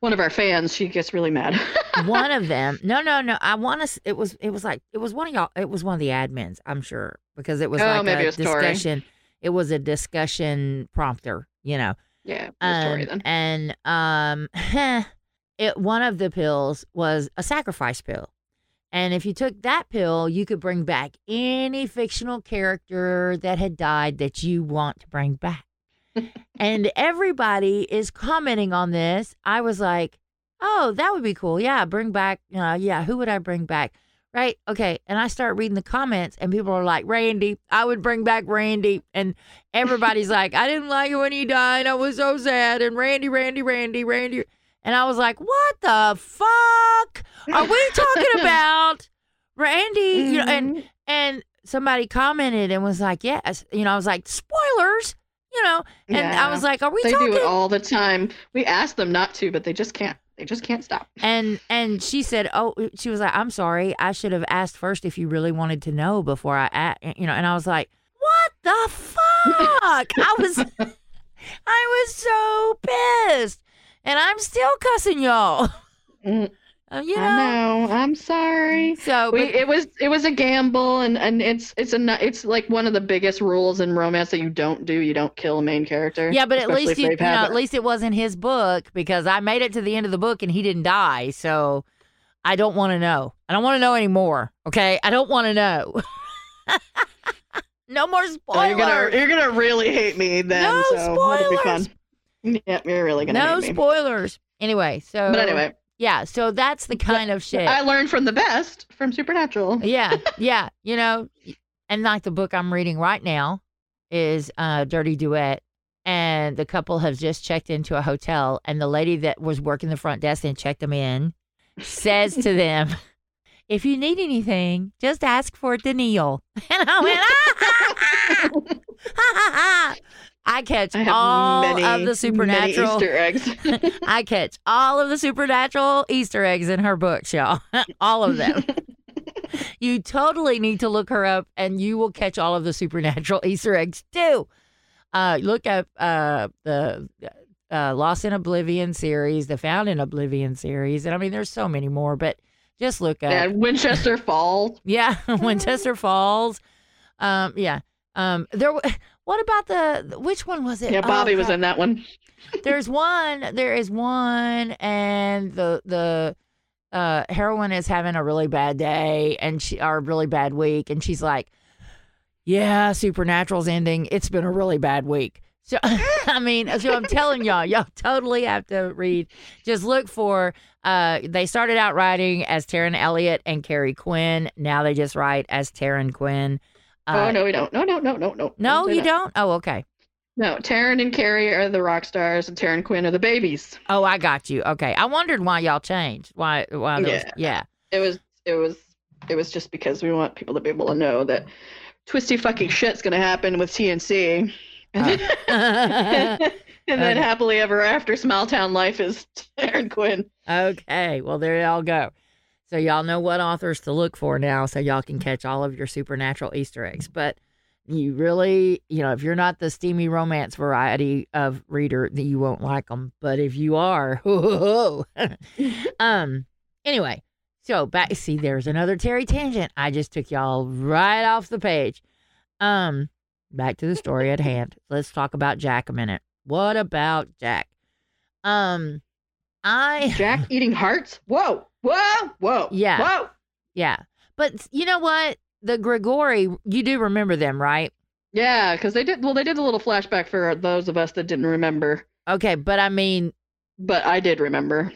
one of our fans, she gets really mad. [laughs] one of them no no no i want to it was it was like it was one of y'all it was one of the admins i'm sure because it was Oh, like maybe a it was Tori. discussion it was a discussion prompter you know yeah, um, then. and um [laughs] it one of the pills was a sacrifice pill and if you took that pill you could bring back any fictional character that had died that you want to bring back and everybody is commenting on this. I was like oh that would be cool. Yeah bring back uh, yeah who would i bring back? Right? Okay and i start reading the comments and people are like randy i would bring back randy. And everybody's like i didn't like it when he died. I was so sad. And randy randy randy randy. And i was like what the fuck are we talking [laughs] about? Randy you know, and Mhm. and somebody commented and was like yes. You know i was like spoilers you know and i was like are we they talking do it all the time. We ask them not to, but they just can't. They just can't stop. and and she said oh she was like i'm sorry i should have asked first if you really wanted to know before I, i a you know and i was like what the fuck i was [laughs] i was so pissed and i'm still cussing y'all Mm, Uh, you know, I know. I'm sorry. so We, but- it was it was a gamble, and and it's it's a it's like one of the biggest rules in romance that you don't do. You don't kill a main character. yeah but at least you, you know at least it wasn't his book because i made it to the end of the book and he didn't die so i don't want to know i don't want to know anymore okay i don't want to know [laughs] no more spoilers Oh, you're gonna you're gonna really hate me then. No so spoilers. [laughs] Yep, you're really gonna no hate me. spoilers. Anyway, so But anyway, yeah, so that's the kind of shit. I learned from the best from Supernatural. [laughs] yeah, yeah, you know, and like the book I'm reading right now is uh, Dirty Duet, and the couple have just checked into a hotel, and the lady that was working the front desk and checked them in says to [laughs] them. If you need anything, just ask for Danneel. [laughs] And I went, ah! I catch I all many, of the supernatural. Easter eggs. [laughs] I catch all of the supernatural Easter eggs in her books, y'all. [laughs] all of them. [laughs] you totally need to look her up and you will catch all of the supernatural Easter eggs too. Uh, look up uh, the uh, Lost in Oblivion series, the Found in Oblivion series, and I mean, there's so many more. But just look up. Yeah, Winchester Falls. Yeah, Winchester Falls. Um, yeah. Um, there. What about the? Which one was it? Yeah, Bobby Oh, was in that one. [laughs] There's one. There is one, and the the uh, heroine is having a really bad day, and she or a really bad week, and she's like, "Yeah, Supernatural's ending. It's been a really bad week." So [laughs] I mean, so I'm telling y'all, y'all totally have to read. Just look for. Uh, they started out writing as Taryn Elliott and Cari Quinn. Now they just write as Taryn Quinn. Uh, oh no, we don't. No, no, no, no, no. No, say you that. don't. Oh, okay. No, Taryn and Cari are the rock stars, and Taryn Quinn are the babies. Oh, I got you. Okay, I wondered why y'all changed. Why? Why? Those, Yeah. yeah. It was, it was, it was just because we want people to be able to know that twisty fucking shit's gonna happen with TNC, and then, and then Okay. happily ever after, Small Town Life is Taryn Quinn. okay. Well, there y'all go. So y'all know what authors to look for now, so y'all can catch all of your supernatural Easter eggs. But you really, you know, if you're not the steamy romance variety of reader, that you won't like them. But if you are, [laughs] [laughs] um, anyway. So back, see, there's another Terry tangent. I just took y'all right off the page. Um, back to the story at hand. Let's talk about Jack a minute. What about Jack? Um, I Jack [laughs] eating hearts. Whoa, whoa, whoa. Yeah. Whoa. yeah, but you know what? The Grigori, you do remember them, right? Yeah, because they did. Well, they did a little flashback for those of us that didn't remember, Okay, but I mean, but I did remember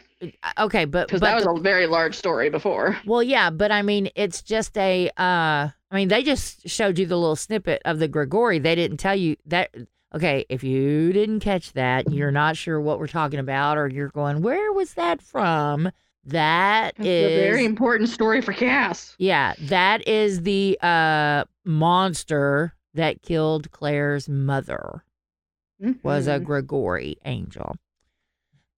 okay, but because that was the- a very large story before. Well, yeah, but I mean, it's just a. uh I mean, they just showed you the little snippet of the Grigori. They didn't tell you that. Okay, if you didn't catch that, you're not sure what we're talking about, or you're going, "Where was that from?" That It's is a very important story for Cass. yeah, that is the uh monster that killed Claire's mother. Was a Mhm. Grigori angel.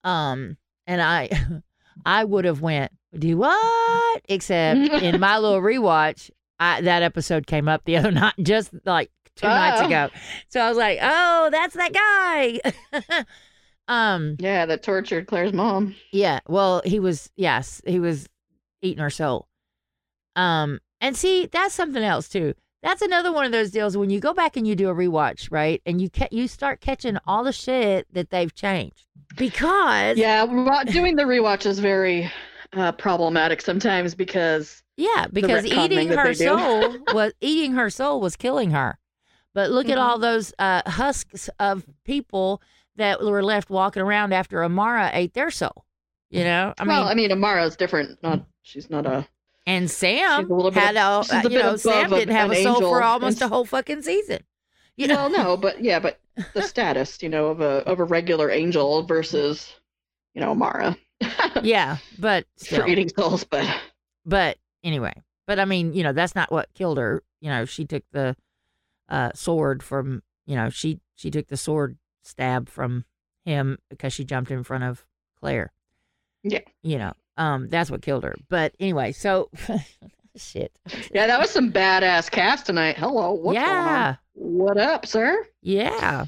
Um, and I, [laughs] I would have went do what? Except in my little [laughs] rewatch, I, that episode came up the other [laughs] night, just like two nights Oh. ago. So I was like, oh, that's that guy. [laughs] um, Yeah, that tortured Claire's mom. yeah. Well, he was yes, he was eating her soul. Um, and see, that's something else too. That's another one of those deals when you go back and you do a rewatch, right? And you ca- you start catching all the shit that they've changed because Yeah, doing the rewatch is very uh, problematic sometimes because Yeah, because eating her soul [laughs] was eating her soul was killing her. But look at Mhm. all those uh, husks of people that were left walking around after Amara ate their soul. You know, I well, mean, I mean, Amara's different. Not she's not a. and Sam a had of- a, a uh, you know, Sam didn't have an a soul for almost a whole fucking season. You know, Well, no, but yeah, but the [laughs] status, you know, of a of a regular angel versus, you know, Amara [laughs] yeah, but for eating souls. But but anyway, but I mean, you know, that's not what killed her. You know, she took the uh, sword from, you know, she she took the sword stab from him because she jumped in front of Claire. Yeah. You know, um, that's what killed her. But anyway, so [laughs] shit. yeah, that was some badass Cass tonight. Hello, what's going on? yeah, What up, sir? yeah.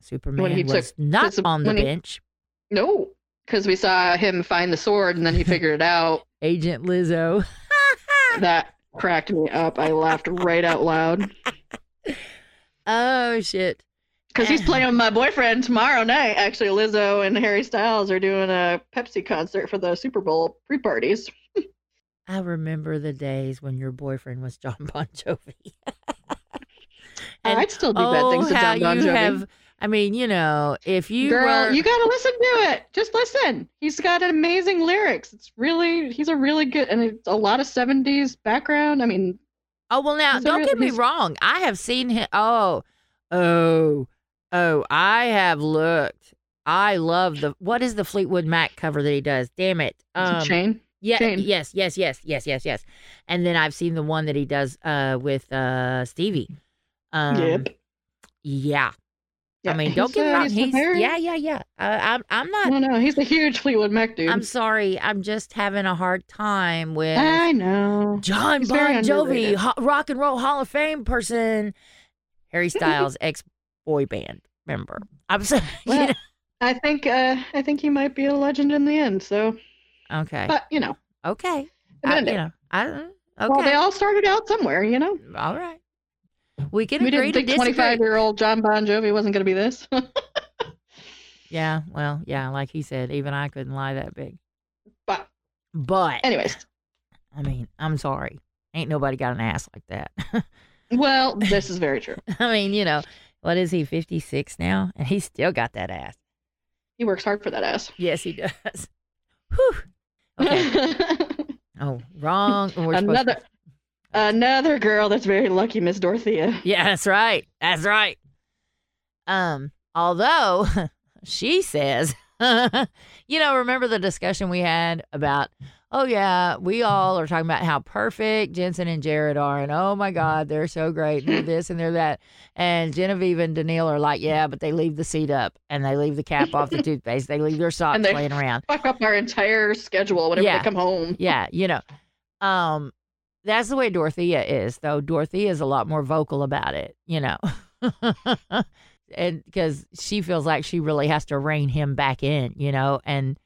Superman he was took- not on the when he- bench. No, because we saw him find the sword and then he figured it out. [laughs] Agent Lizzo. [laughs] That cracked me up. I laughed right out loud oh shit. because he's playing [laughs] with my boyfriend tomorrow night. Actually, Lizzo and Harry Styles are doing a Pepsi concert for the Super Bowl pre-parties. I remember the days when your boyfriend was John Bon Jovi. [laughs] Oh, and, I'd still do bad oh, things to oh, John Bon you Jovi. have. I mean, you know, if you Girl, were, you gotta listen to it. Just listen. He's got amazing lyrics. It's really, he's a really good, and it's a lot of '70s background. I mean, oh well, now a don't get me wrong. I have seen him. Oh, oh, oh. I have looked. I love the what is the Fleetwood Mac cover that he does? Damn it. Um, Shane. yeah, Shane. yes, yes, yes, yes, yes, yes. And then I've seen the one that he does uh with uh Stevie. Um, yep. Yeah. I mean, don't get me wrong. he's He's, yeah, yeah, yeah. Uh, I'm I'm not No, no, he's a huge Fleetwood Mac dude. I'm sorry. I'm just having a hard time with I know. John he's Bon Jovi, ho- rock and roll Hall of Fame person, Harry Styles, ex boy band member. I'm sorry. [laughs] Well, I think uh, I think he might be a legend in the end. So, Okay. but you know, Okay. I, you know, I okay. well, they all started out somewhere. You know, all right. We can we agree didn't to think disagree. 25 year old John Bon Jovi wasn't going to be this. [laughs] Yeah, well, yeah, like he said, even I couldn't lie that big. but But anyways, I mean, I'm sorry. Ain't nobody got an ass like that. [laughs] well, this is very true. [laughs] I mean, you know, what is he, 56 now? And he's still got that ass. He works hard for that ass. Yes, he does. Whew. Okay. Oh, wrong. We're supposed Another to- another girl that's very lucky, Miss Dorothea. [laughs] Yeah, that's right. That's right. Um, although [laughs] she says, [laughs] you know, remember the discussion we had about, oh yeah, we all are talking about how perfect Jensen and Jared are, and oh my God, they're so great, they're this and they're that, and Genevieve and Danneel are like, yeah, but they leave the seat up and they leave the cap off the toothpaste, they leave their socks laying around. Fuck up our entire schedule whenever Yeah. they come home. Yeah, you know, um, that's the way Dorothea is, though. Dorothea is a lot more vocal about it, you know, [laughs] and because she feels like she really has to rein him back in, you know, and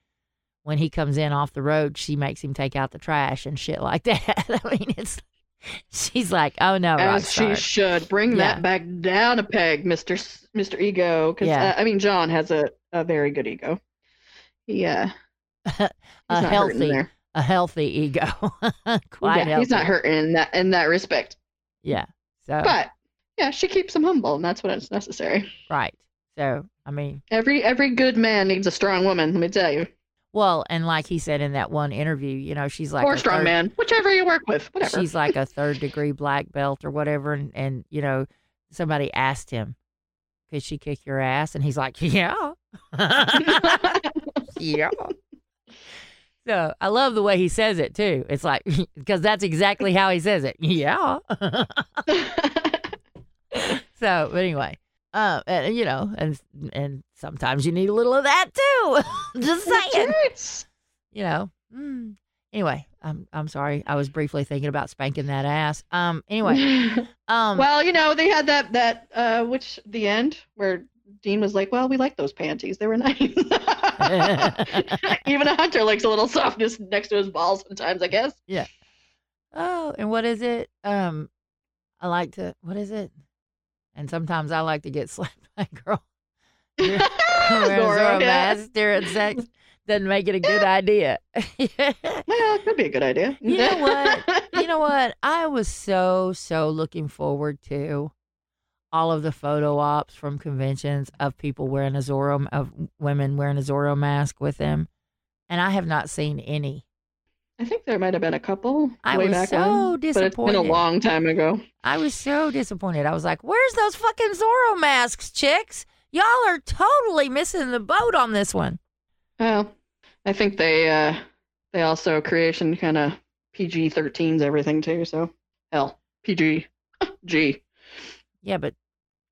when he comes in off the road, she makes him take out the trash and shit like [laughs] that. I mean, it's [laughs] she's like, oh no, As she should bring Yeah. that back down a peg, Mister Mister Ego. Because Yeah. uh, I mean, John has a, a very good ego. Yeah, a healthy, there. A healthy ego, [laughs] quite yeah, healthy. he's not hurting in that in that respect. Yeah, so But yeah, she keeps him humble, and that's when it's necessary. right. So I mean, Every every good man needs a strong woman. Let me tell you, Well, and like he said in that one interview, you know, she's like or a strong third- man, whichever you work with, whatever. She's like a third degree black belt or whatever, and, and you know, somebody asked him, "Could she kick your ass?" And he's like, "Yeah, [laughs] [laughs] yeah." So I love the way he says it too. It's like [laughs] because that's exactly how he says it. [laughs] Yeah. [laughs] so, but anyway, um, and you know, and and sometimes you need a little of that too. Just saying you know. Mm. Anyway, I'm I'm sorry. I was briefly thinking about spanking that ass. Um. Anyway. Um. well, you know, they had that that uh which the end where Dean was like, "Well, we like those panties. They were nice." [laughs] Even a hunter likes a little softness next to his balls sometimes, I guess. Yeah. Oh, and what is it? Um. I like to. What is it? And sometimes I like to get [laughs] slapped by a girl. wearing a Zorro, mask during sex doesn't make it a good idea. Well, it could be a good idea. You know what? [laughs] you know what? I was so so looking forward to all of the photo ops from conventions of people wearing a Zorro of women wearing a Zorro mask with them, and I have not seen any. I think there might have been a couple I way was back so when, but it's been a long time ago. I was so disappointed. I was like, "Where's those fucking Zorro masks, chicks? Y'all are totally missing the boat on this one." Well, I think they uh they also creation kind of PG 13s everything too. So hell, PG [laughs] G. Yeah, but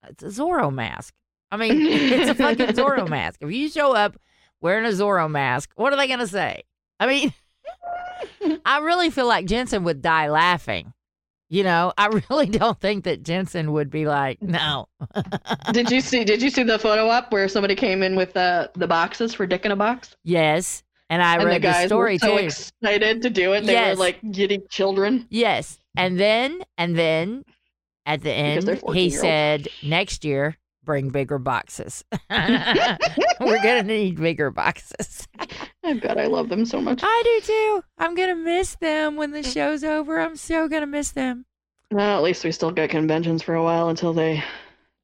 it's a Zorro mask. I mean, it's a fucking Zorro [laughs] mask. If you show up wearing a Zorro mask, what are they going to say? I mean, [laughs] I really feel like Jensen would die laughing. You know, I [laughs] really don't think that Jensen would be like, no. did you see? Did you see the photo up where somebody came in with the the boxes for Dick in a Box? yes. And I and the read the, guys story were so too. excited to do it. They Yes. were like giddy children. yes. And then, and then at the end, he said, next year, bring bigger boxes. [laughs] We're going to need bigger boxes. Oh God, I love them so much. I do too. I'm gonna miss them when the show's over. I'm so gonna miss them. Well, at least we still get conventions for a while until they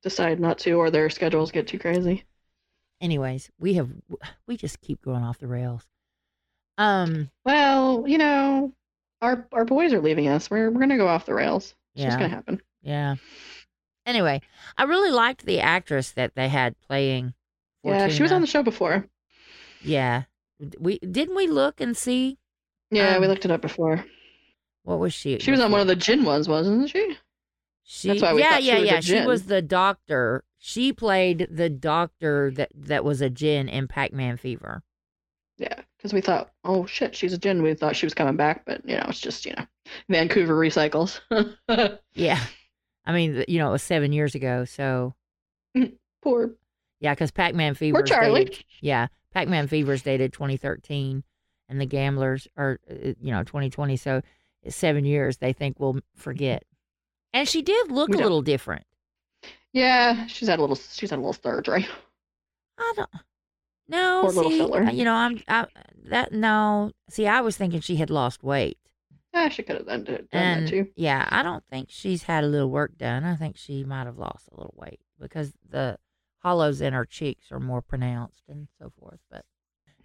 decide not to or their schedules get too crazy. Anyways, we have we just keep going off the rails. Um, Well, you know, our our boys are leaving us. We're we're gonna go off the rails. It's just gonna happen. Yeah. Anyway, I really liked the actress that they had playing. Yeah, she was on the show before. Yeah, we didn't we look and see Yeah, we Um, looked it up before. what was she? She was on one of the djinn ones, wasn't she? She, That's why we yeah, thought she yeah, a yeah. She was the doctor. She played the doctor that that was a djinn in Pac-Man Fever. Yeah, because we thought, oh shit, she's a djinn. We thought she was coming back, but you know, it's just you know, Vancouver recycles. [laughs] Yeah, I mean, you know, it was seven years ago, so Poor. Yeah, because Pac Man Fever. Poor Charlie. yeah, Pac Man Fever's dated 2013, and the Gamblers are, uh, you know, 2020. So it's seven years. They think we'll forget. And she did look a little different. Yeah, she's had a little. She's had a little surgery. I don't. No, Poor little see, filler. you know, I'm I, that. No, see, I was thinking she had lost weight, Yeah, she could have done, done and that too. yeah, I don't think she's had a little work done. I think she might have lost a little weight because the hollows in her cheeks are more pronounced and so forth. But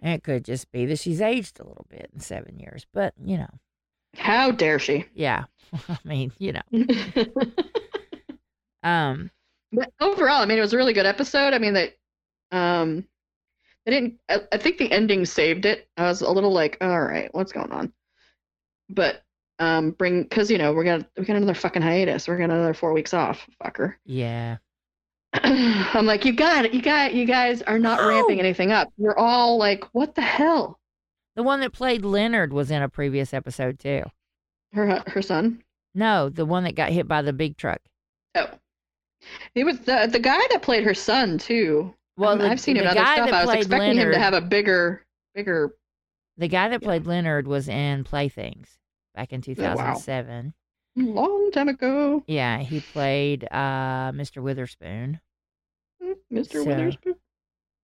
it could just be that she's aged a little bit in seven years. But you know, How dare she? yeah, [laughs] I mean, you know, [laughs] um, But overall, I mean, it was a really good episode. I mean, they, um, they didn't. I, I think the ending saved it. I was a little like, all right, what's going on? But um, bring because you know we're gonna we got another fucking hiatus. We're gonna another four weeks off, fucker. [clears throat] yeah, I'm like, you got it, you got it. you guys are not No. ramping anything up. We're all like, what the hell? the one that played Leonard was in a previous episode too. Her her son. No, the one that got hit by the big truck. Oh, he was the the guy that played her son too. Well, Um, the, I've seen him in other stuff. I was expecting Leonard, him to have a bigger bigger. The guy that yeah. played Leonard was in Playthings back in Oh, wow. 2007. Long time ago, Yeah, he played uh, Mr. Witherspoon. Mr. So- Witherspoon.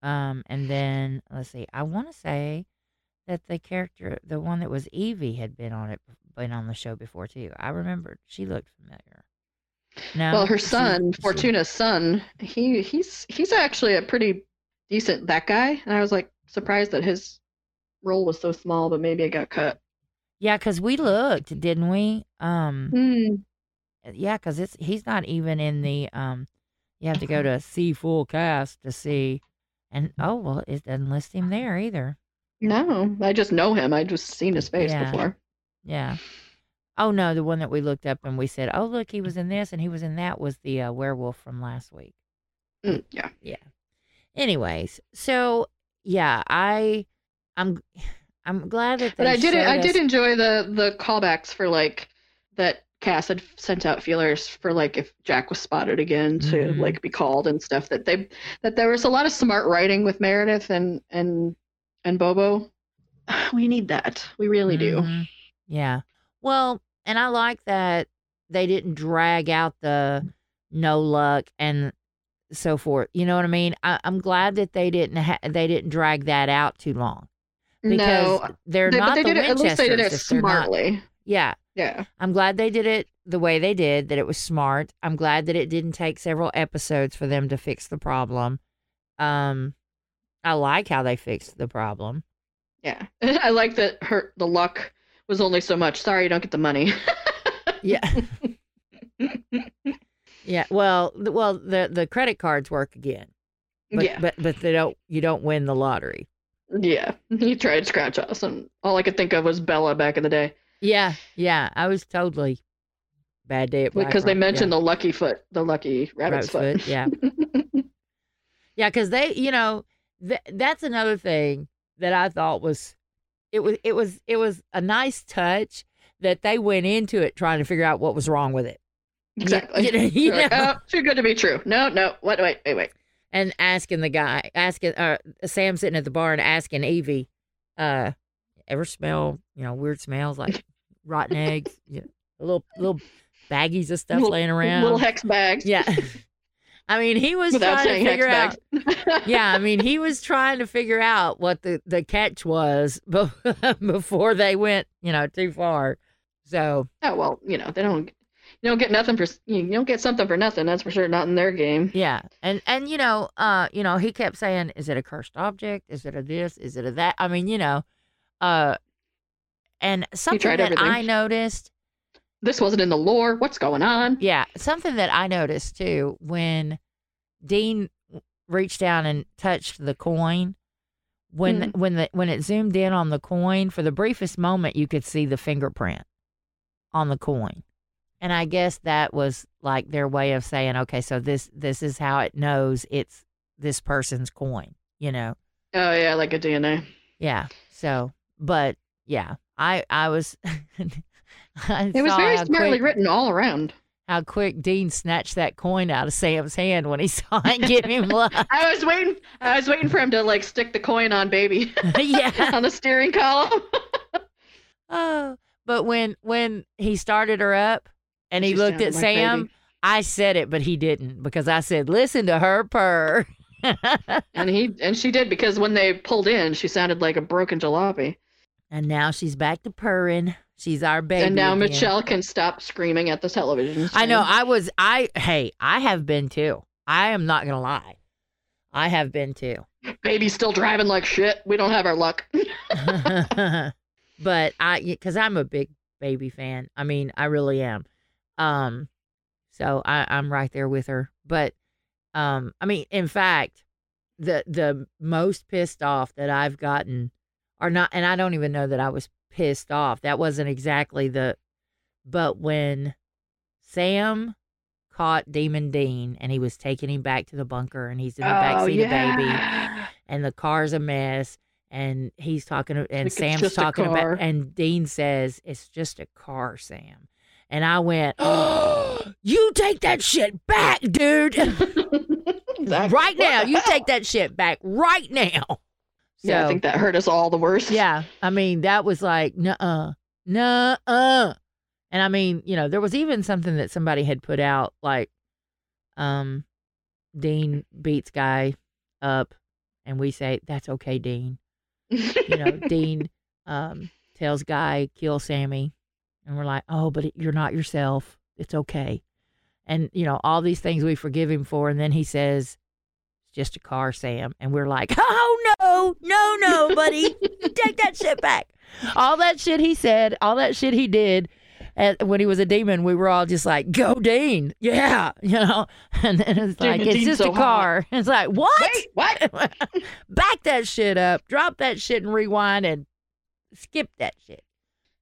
Um, and then let's see, I want to say that the character, the one that was Evie, had been on it, been on the show before too. I remembered she looked familiar. No, well, her son, she- Fortuna's son, he he's he's actually a pretty decent that guy, and I was like surprised that his role was so small, but maybe it got cut. Yeah, because we looked, didn't we? Um, Hmm. yeah, because it's he's not even in the um. You have to go to see full cast to see, and oh well, it doesn't list him there either. No, I just know him. I just seen his face Yeah. before. Yeah. Oh no, the one that we looked up and we said, "Oh look, he was in this and he was in that." Was the uh, werewolf from last week? Mm, yeah. Anyways, so yeah, I, I'm, [sighs] I'm glad that. But I did I did enjoy the the callbacks for like that Cass had sent out feelers for like if Jack was spotted again to Mhm. like be called and stuff that they that there was a lot of smart writing with Meredith and and and Bobo. [sighs] We need that. We really do. Mhm. Yeah. Well, and I like that they didn't drag out the no luck and so forth. You know what I mean? I, I'm glad that they didn't ha- they didn't drag that out too long because no, they're they, not they the did it. At least they did it Winchesters not- smartly. Yeah. Yeah. I'm glad they did it the way they did, that it was smart. I'm glad that it didn't take several episodes for them to fix the problem. Um I like how they fixed the problem. Yeah. [laughs] I like that her the luck was only so much. Sorry, you don't get the money. Yeah. [laughs] yeah, well, well the the credit cards work again. But, yeah. but but they don't you don't win the lottery. Yeah. [laughs] He tried scratch us and all I could think of was Bella back in the day. Yeah, yeah, I was totally bad day at Because they Black mentioned the lucky foot, the lucky yeah. rabbit's Rabbit's foot. Yeah. [laughs] Yeah, because they, you know, th- that's another thing that I thought was, it was, it was, it was a nice touch that they went into it trying to figure out what was wrong with it, exactly. [laughs] you know- you They're like, know. oh, too good to be true. No, no. What? Wait, wait, wait. And asking the guy, asking, uh, Sam sitting at the bar and asking Evie, uh, ever smell, you know, weird smells like rotten [laughs] eggs, you know, little little baggies of stuff Little- laying around. Little hex bags. yeah. [laughs] I mean, he was Without trying to figure out. [laughs] yeah, I mean, he was trying to figure out what the, the catch was before they went, you know, too far. So, Oh well, you know they don't. You don't get nothing for you don't get something for nothing. That's for sure. Not in their game. yeah. And and you know, uh, you know, he kept saying, "Is it a cursed object? Is it a this? Is it a that?" I mean, you know, uh, and something that everything. I noticed, This wasn't in the lore. What's going on? yeah, something that I noticed too when Dean reached down and touched the coin. When when the when it zoomed in on the coin for the briefest moment, you could see the fingerprint on the coin, and I guess that was like their way of saying, okay, so this this is how it knows it's this person's coin, you know? Oh yeah, like a DNA. Yeah. So, but yeah, I I was. [laughs] I It was very smartly quick- written all around. how quick Dean snatched that coin out of Sam's hand when he saw it give him [laughs] love. I was waiting. I was waiting for him to like stick the coin on baby [laughs] yeah. on the steering column. Oh, but when when he started her up and he She looked at like Sam, baby. I said it, but he didn't because I said, "Listen to her purr." [laughs] and he and she did because when they pulled in, she sounded like a broken jalopy. and now she's back to purring. She's our baby. and now again. Michelle can stop screaming at the television. I know. I was. I hey. I have been too. I am not gonna lie. I have been too. Baby's still driving like shit. We don't have our luck. [laughs] but I, because I'm a big baby fan. I mean, I really am. Um, so I, I'm right there with her. But, um, I mean, in fact, the the most pissed off that I've gotten, are not, and I don't even know that I was pissed off. That wasn't exactly the, but when Sam caught Demon Dean and he was taking him back to the bunker and he's in the back seat of baby and the car's a mess and he's talking and Like, Sam's talking about and Dean says it's just a car Sam and I went oh [gasps] you take that shit back dude. [laughs] Right now you [laughs] take that shit back right now. So yeah, I think that hurt us all the worst. yeah I mean that was like nuh-uh nuh-uh. And I mean you know there was even something that somebody had put out like um Dean beats guy up and we say that's okay Dean. [laughs] You know, Dean um, tells Guy, kill Sammy. And we're like, oh, but you're not yourself. It's okay. And, you know, all these things we forgive him for. And then he says, it's just a car, Sam. And we're like, [laughs] oh, no, no, no, buddy. Take that shit back. All that shit he said, all that shit he did. And when he was a demon, we were all just like, "Go, Dean! Yeah, [laughs] you know." And then it's like, "It's Dean's just so a car." [laughs] It's like, "What? Wait, what? back that shit up, drop that shit and rewind and skip that shit.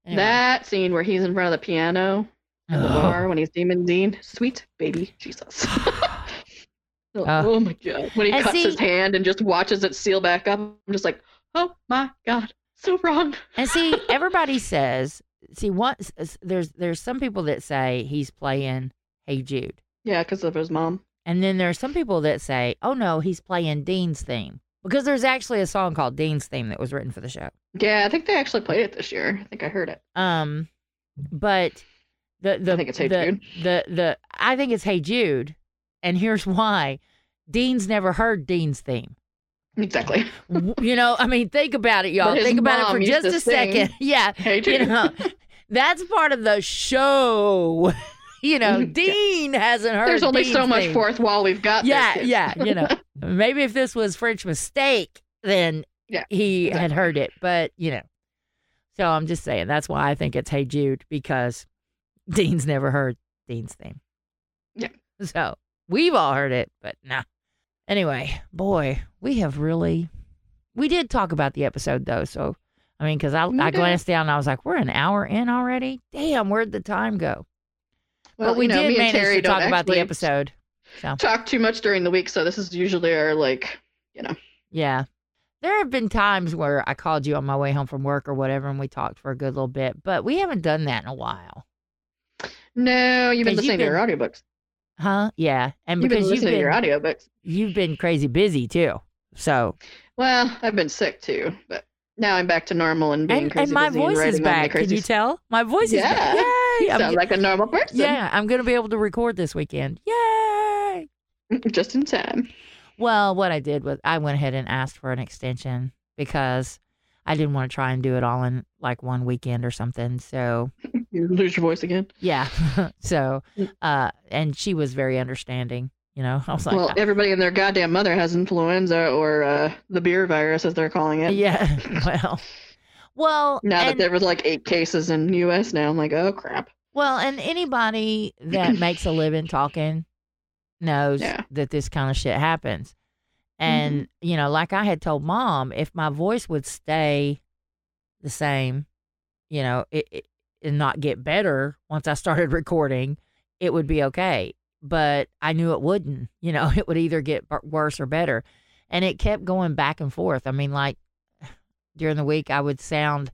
Anyway. That scene where he's in front of the piano at the Oh. bar when he's Demon Dean. Sweet baby Jesus. [laughs] oh, Uh, oh my god. When he cuts his hand and just watches it seal back up, I'm just like, oh my god. So wrong. and see, [laughs] everybody says, see, once there's there's some people that say he's playing Hey Jude, Yeah, because of his mom. and then there are some people that say, oh no, he's playing Dean's theme because there's actually a song called Dean's theme that was written for the show. Yeah, I think they actually played it this year. I think I heard it. Um, but the the I think it's Hey the, Jude. the the I think it's Hey Jude, and here's why: Dean's never heard Dean's theme. Exactly. You know, I mean, think about it, [laughs] y'all. Think about it for just a second. [laughs] Yeah, Hey Jude. you know, [laughs] that's part of the show. you know, Dean hasn't heard. There's only Dean's so much theme. fourth wall we've got. Yeah, yeah. You know, maybe if this was French mistake, then Yeah, he had heard it. But you know, so I'm just saying that's why I think it's Hey Jude because [laughs] Dean's never heard Dean's theme. Yeah. [laughs] So we've all heard it, but nah. Anyway, boy, we have really. We did talk about the episode though, so I mean, because I, We I did. glanced down and I was like, we're an hour in already. Damn, where'd the time go? Well, but we you know, did manage to talk about the episode. So Talk too much during the week, so this is usually our like, you know. Yeah. There have been times where I called you on my way home from work or whatever and we talked for a good little bit, but we haven't done that in a while. No, you've been 'Cause you've listening to your audiobooks. Huh? Yeah. And You've been because you've listening to your been, audiobooks. you've been crazy busy too. So, Well, I've been sick too, but now I'm back to normal and being and, crazy and my busy and voice is all my back. Can you tell? My voice is back. Yeah. Yay. I'm like a normal person. yeah, I'm going to be able to record this weekend. Yay. [laughs] Just in time. Well, what I did was I went ahead and asked for an extension because I didn't want to try and do it all in like one weekend or something. So, [laughs] You lose your voice again. Yeah. [laughs] so, Mm. uh, and she was very understanding. You know, [laughs] I was like, well, everybody and their goddamn mother has influenza or uh, the beer virus, as they're calling it. yeah. Well, well, Now that there was like eight cases in the U.S. now, I'm like, oh crap. well, and anybody that makes a living talking knows Yeah. that this kind of shit happens. And you know, like I had told mom, if my voice would stay the same, you know, it, it and not get better once I started [laughs] recording, it would be okay. But I knew it wouldn't. [laughs] You know, it would either get b- worse or better, and it kept going back and forth. I mean, like [sighs] during the week, I would sound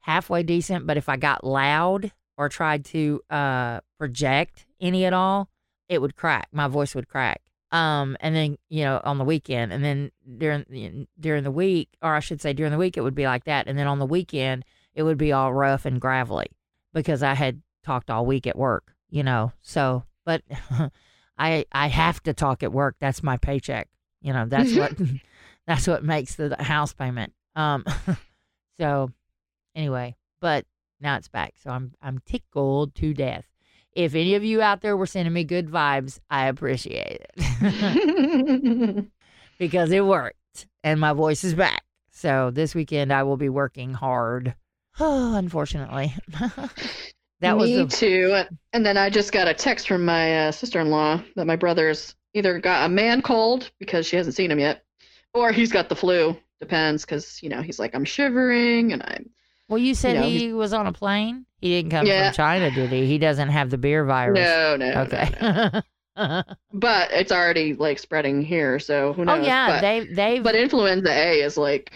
halfway decent, but if I got loud or tried to uh, project any at all, it would crack. My voice would crack. Um, and then you know on the weekend, and then during the- during the week, or I should say during the week, it would be like that, and then on the weekend, it would be all rough and gravelly because I had talked all week at work. You know, so but [laughs] I I have to talk at work. That's my paycheck. You know, that's what [laughs] [laughs] that's what makes the house payment. Um, so anyway, but now it's back, so I'm I'm tickled to death. If any of you out there were sending me good vibes, I appreciate it [laughs] [laughs] because it worked and my voice is back. So this weekend I will be working hard. Oh, [sighs] unfortunately, [laughs] that was Me the, too. And then I just got a text from my uh, sister-in-law that my brother's either got a man cold because she hasn't seen him yet, or he's got the flu. Depends, because you know he's like I'm shivering and I'm. Well, you said know, he was on a plane. He didn't come Yeah. from China, did he? He doesn't have the beer virus. No, no. no, Okay. no. [laughs] But it's already like spreading here, so who knows? oh knows? yeah, But, they they've but influenza A is like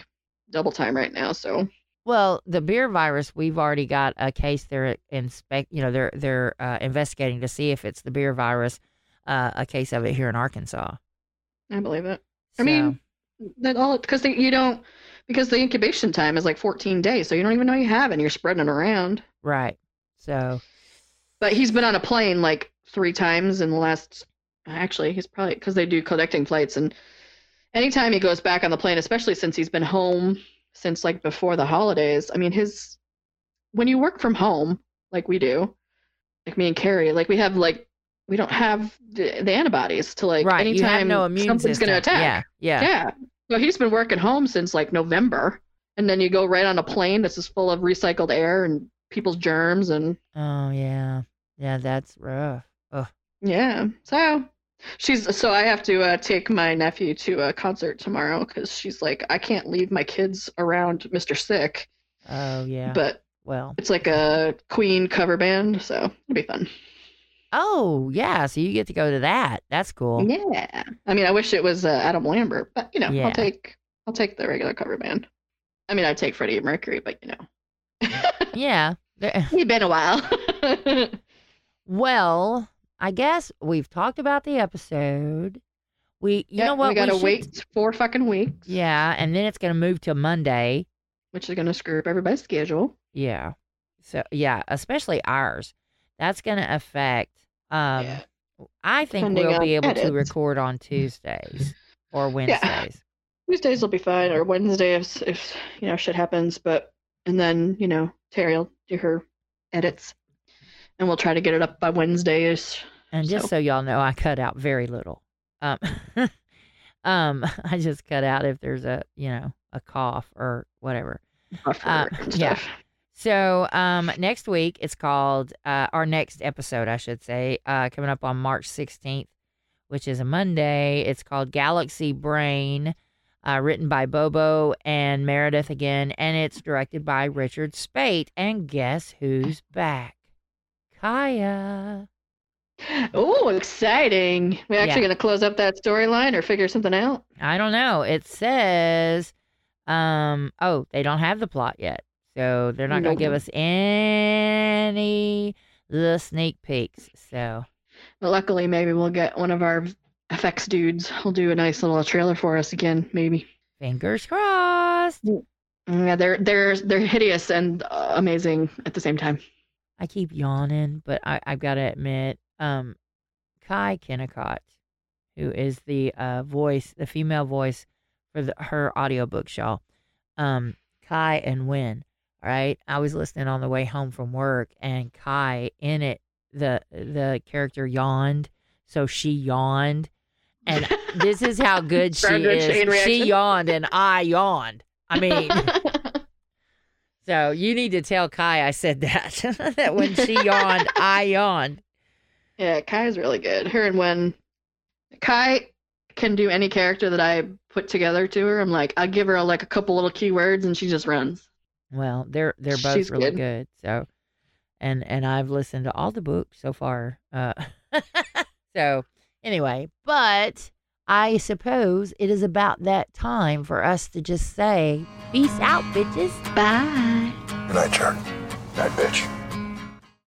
double time right now. So well the beer virus. We've already got a case. They're inspect. You know they're they're uh, investigating to see if it's the beer virus. Uh, a case of it here in Arkansas. I believe it. I mean, that all because you don't because the incubation time is like 14 days, so you don't even know you have it. and You're spreading it around. right. So But he's been on a plane like three times in the last. Actually, he's probably because they do connecting flights, and anytime he goes back on the plane, especially since he's been home since like before the holidays. I mean, his when you work from home like we do, like me and Cari, like we have like we don't have the, the antibodies to like right, anytime no immune something's gonna attack. Yeah, yeah, Yeah. So he's been working home since like November. And then you go right on a plane that's just full of recycled air and people's germs and Oh yeah, yeah. That's rough. Ugh. yeah. So she's so I have to uh, take my nephew to a concert tomorrow because she's like I can't leave my kids around Mr. Sick. Oh yeah. But well. it's like a Queen cover band, so it'll be fun. Oh yeah. So you get to go to that. That's cool. Yeah. I mean, I wish it was uh, Adam Lambert, but you know, Yeah. I'll take I'll take the regular cover band. I mean, I'd take Freddie Mercury, but you know, Yeah. [laughs] It's been a while. [laughs] Well, I guess we've talked about the episode. We, you Yeah, know what? We gotta should- wait four fucking weeks. Yeah, and then it's gonna move to Monday. Which is gonna screw up everybody's schedule. Yeah. So yeah, especially ours. That's gonna affect. Um, Yeah. I think Depending we'll be able to record on [laughs] Tuesdays or Wednesdays. Tuesdays will be fine, or Wednesday if, if you know shit happens. But and then you know Terry will do her edits, and we'll try to get it up by Wednesdays. And just So- so y'all know, I cut out very little. Um, [laughs] um, [laughs] I just cut out if there's a you know a cough or whatever. Uh, yeah. So um, next week it's called uh, our next episode, I should say, uh, coming up on March 16th, which is a Monday. It's called Galaxy Brain, uh, written by Bobo and Meredith again, and it's directed by Richard Speight. And guess who's back? Kaia. Oh, exciting! We're actually Yeah. gonna close up that storyline or figure something out? I don't know. It says, um, oh, they don't have the plot yet. So they're not going to give us any the sneak peeks. So But luckily, maybe we'll get one of our effects dudes. He'll do a nice little trailer for us again, maybe. fingers crossed. Yeah, they're they're they're hideous and uh, amazing at the same time. I keep yawning, but I, I've got to admit, um, Kai Kennicott, who is the uh, voice, the female voice for the, her audiobook show, um, Kai and Win. Right, I was listening on the way home from work, and Kai in it, the the character yawned, so she yawned, and this is how [laughs] good she is. She yawned, and I yawned. I mean. [laughs] So you need to tell Kai I said that. [laughs] that when she yawned, I yawned. yeah, Kai's really good. Her and when Kai can do any character that I put together to her, I'm like, I give her like a couple little keywords and she just runs. Well, they're they're both She's really good. good. So, and and I've listened to all the books so far. Uh, [laughs] so anyway, but I suppose it is about that time for us to just say peace out, bitches. Bye. Good night, Shark. Night, bitch.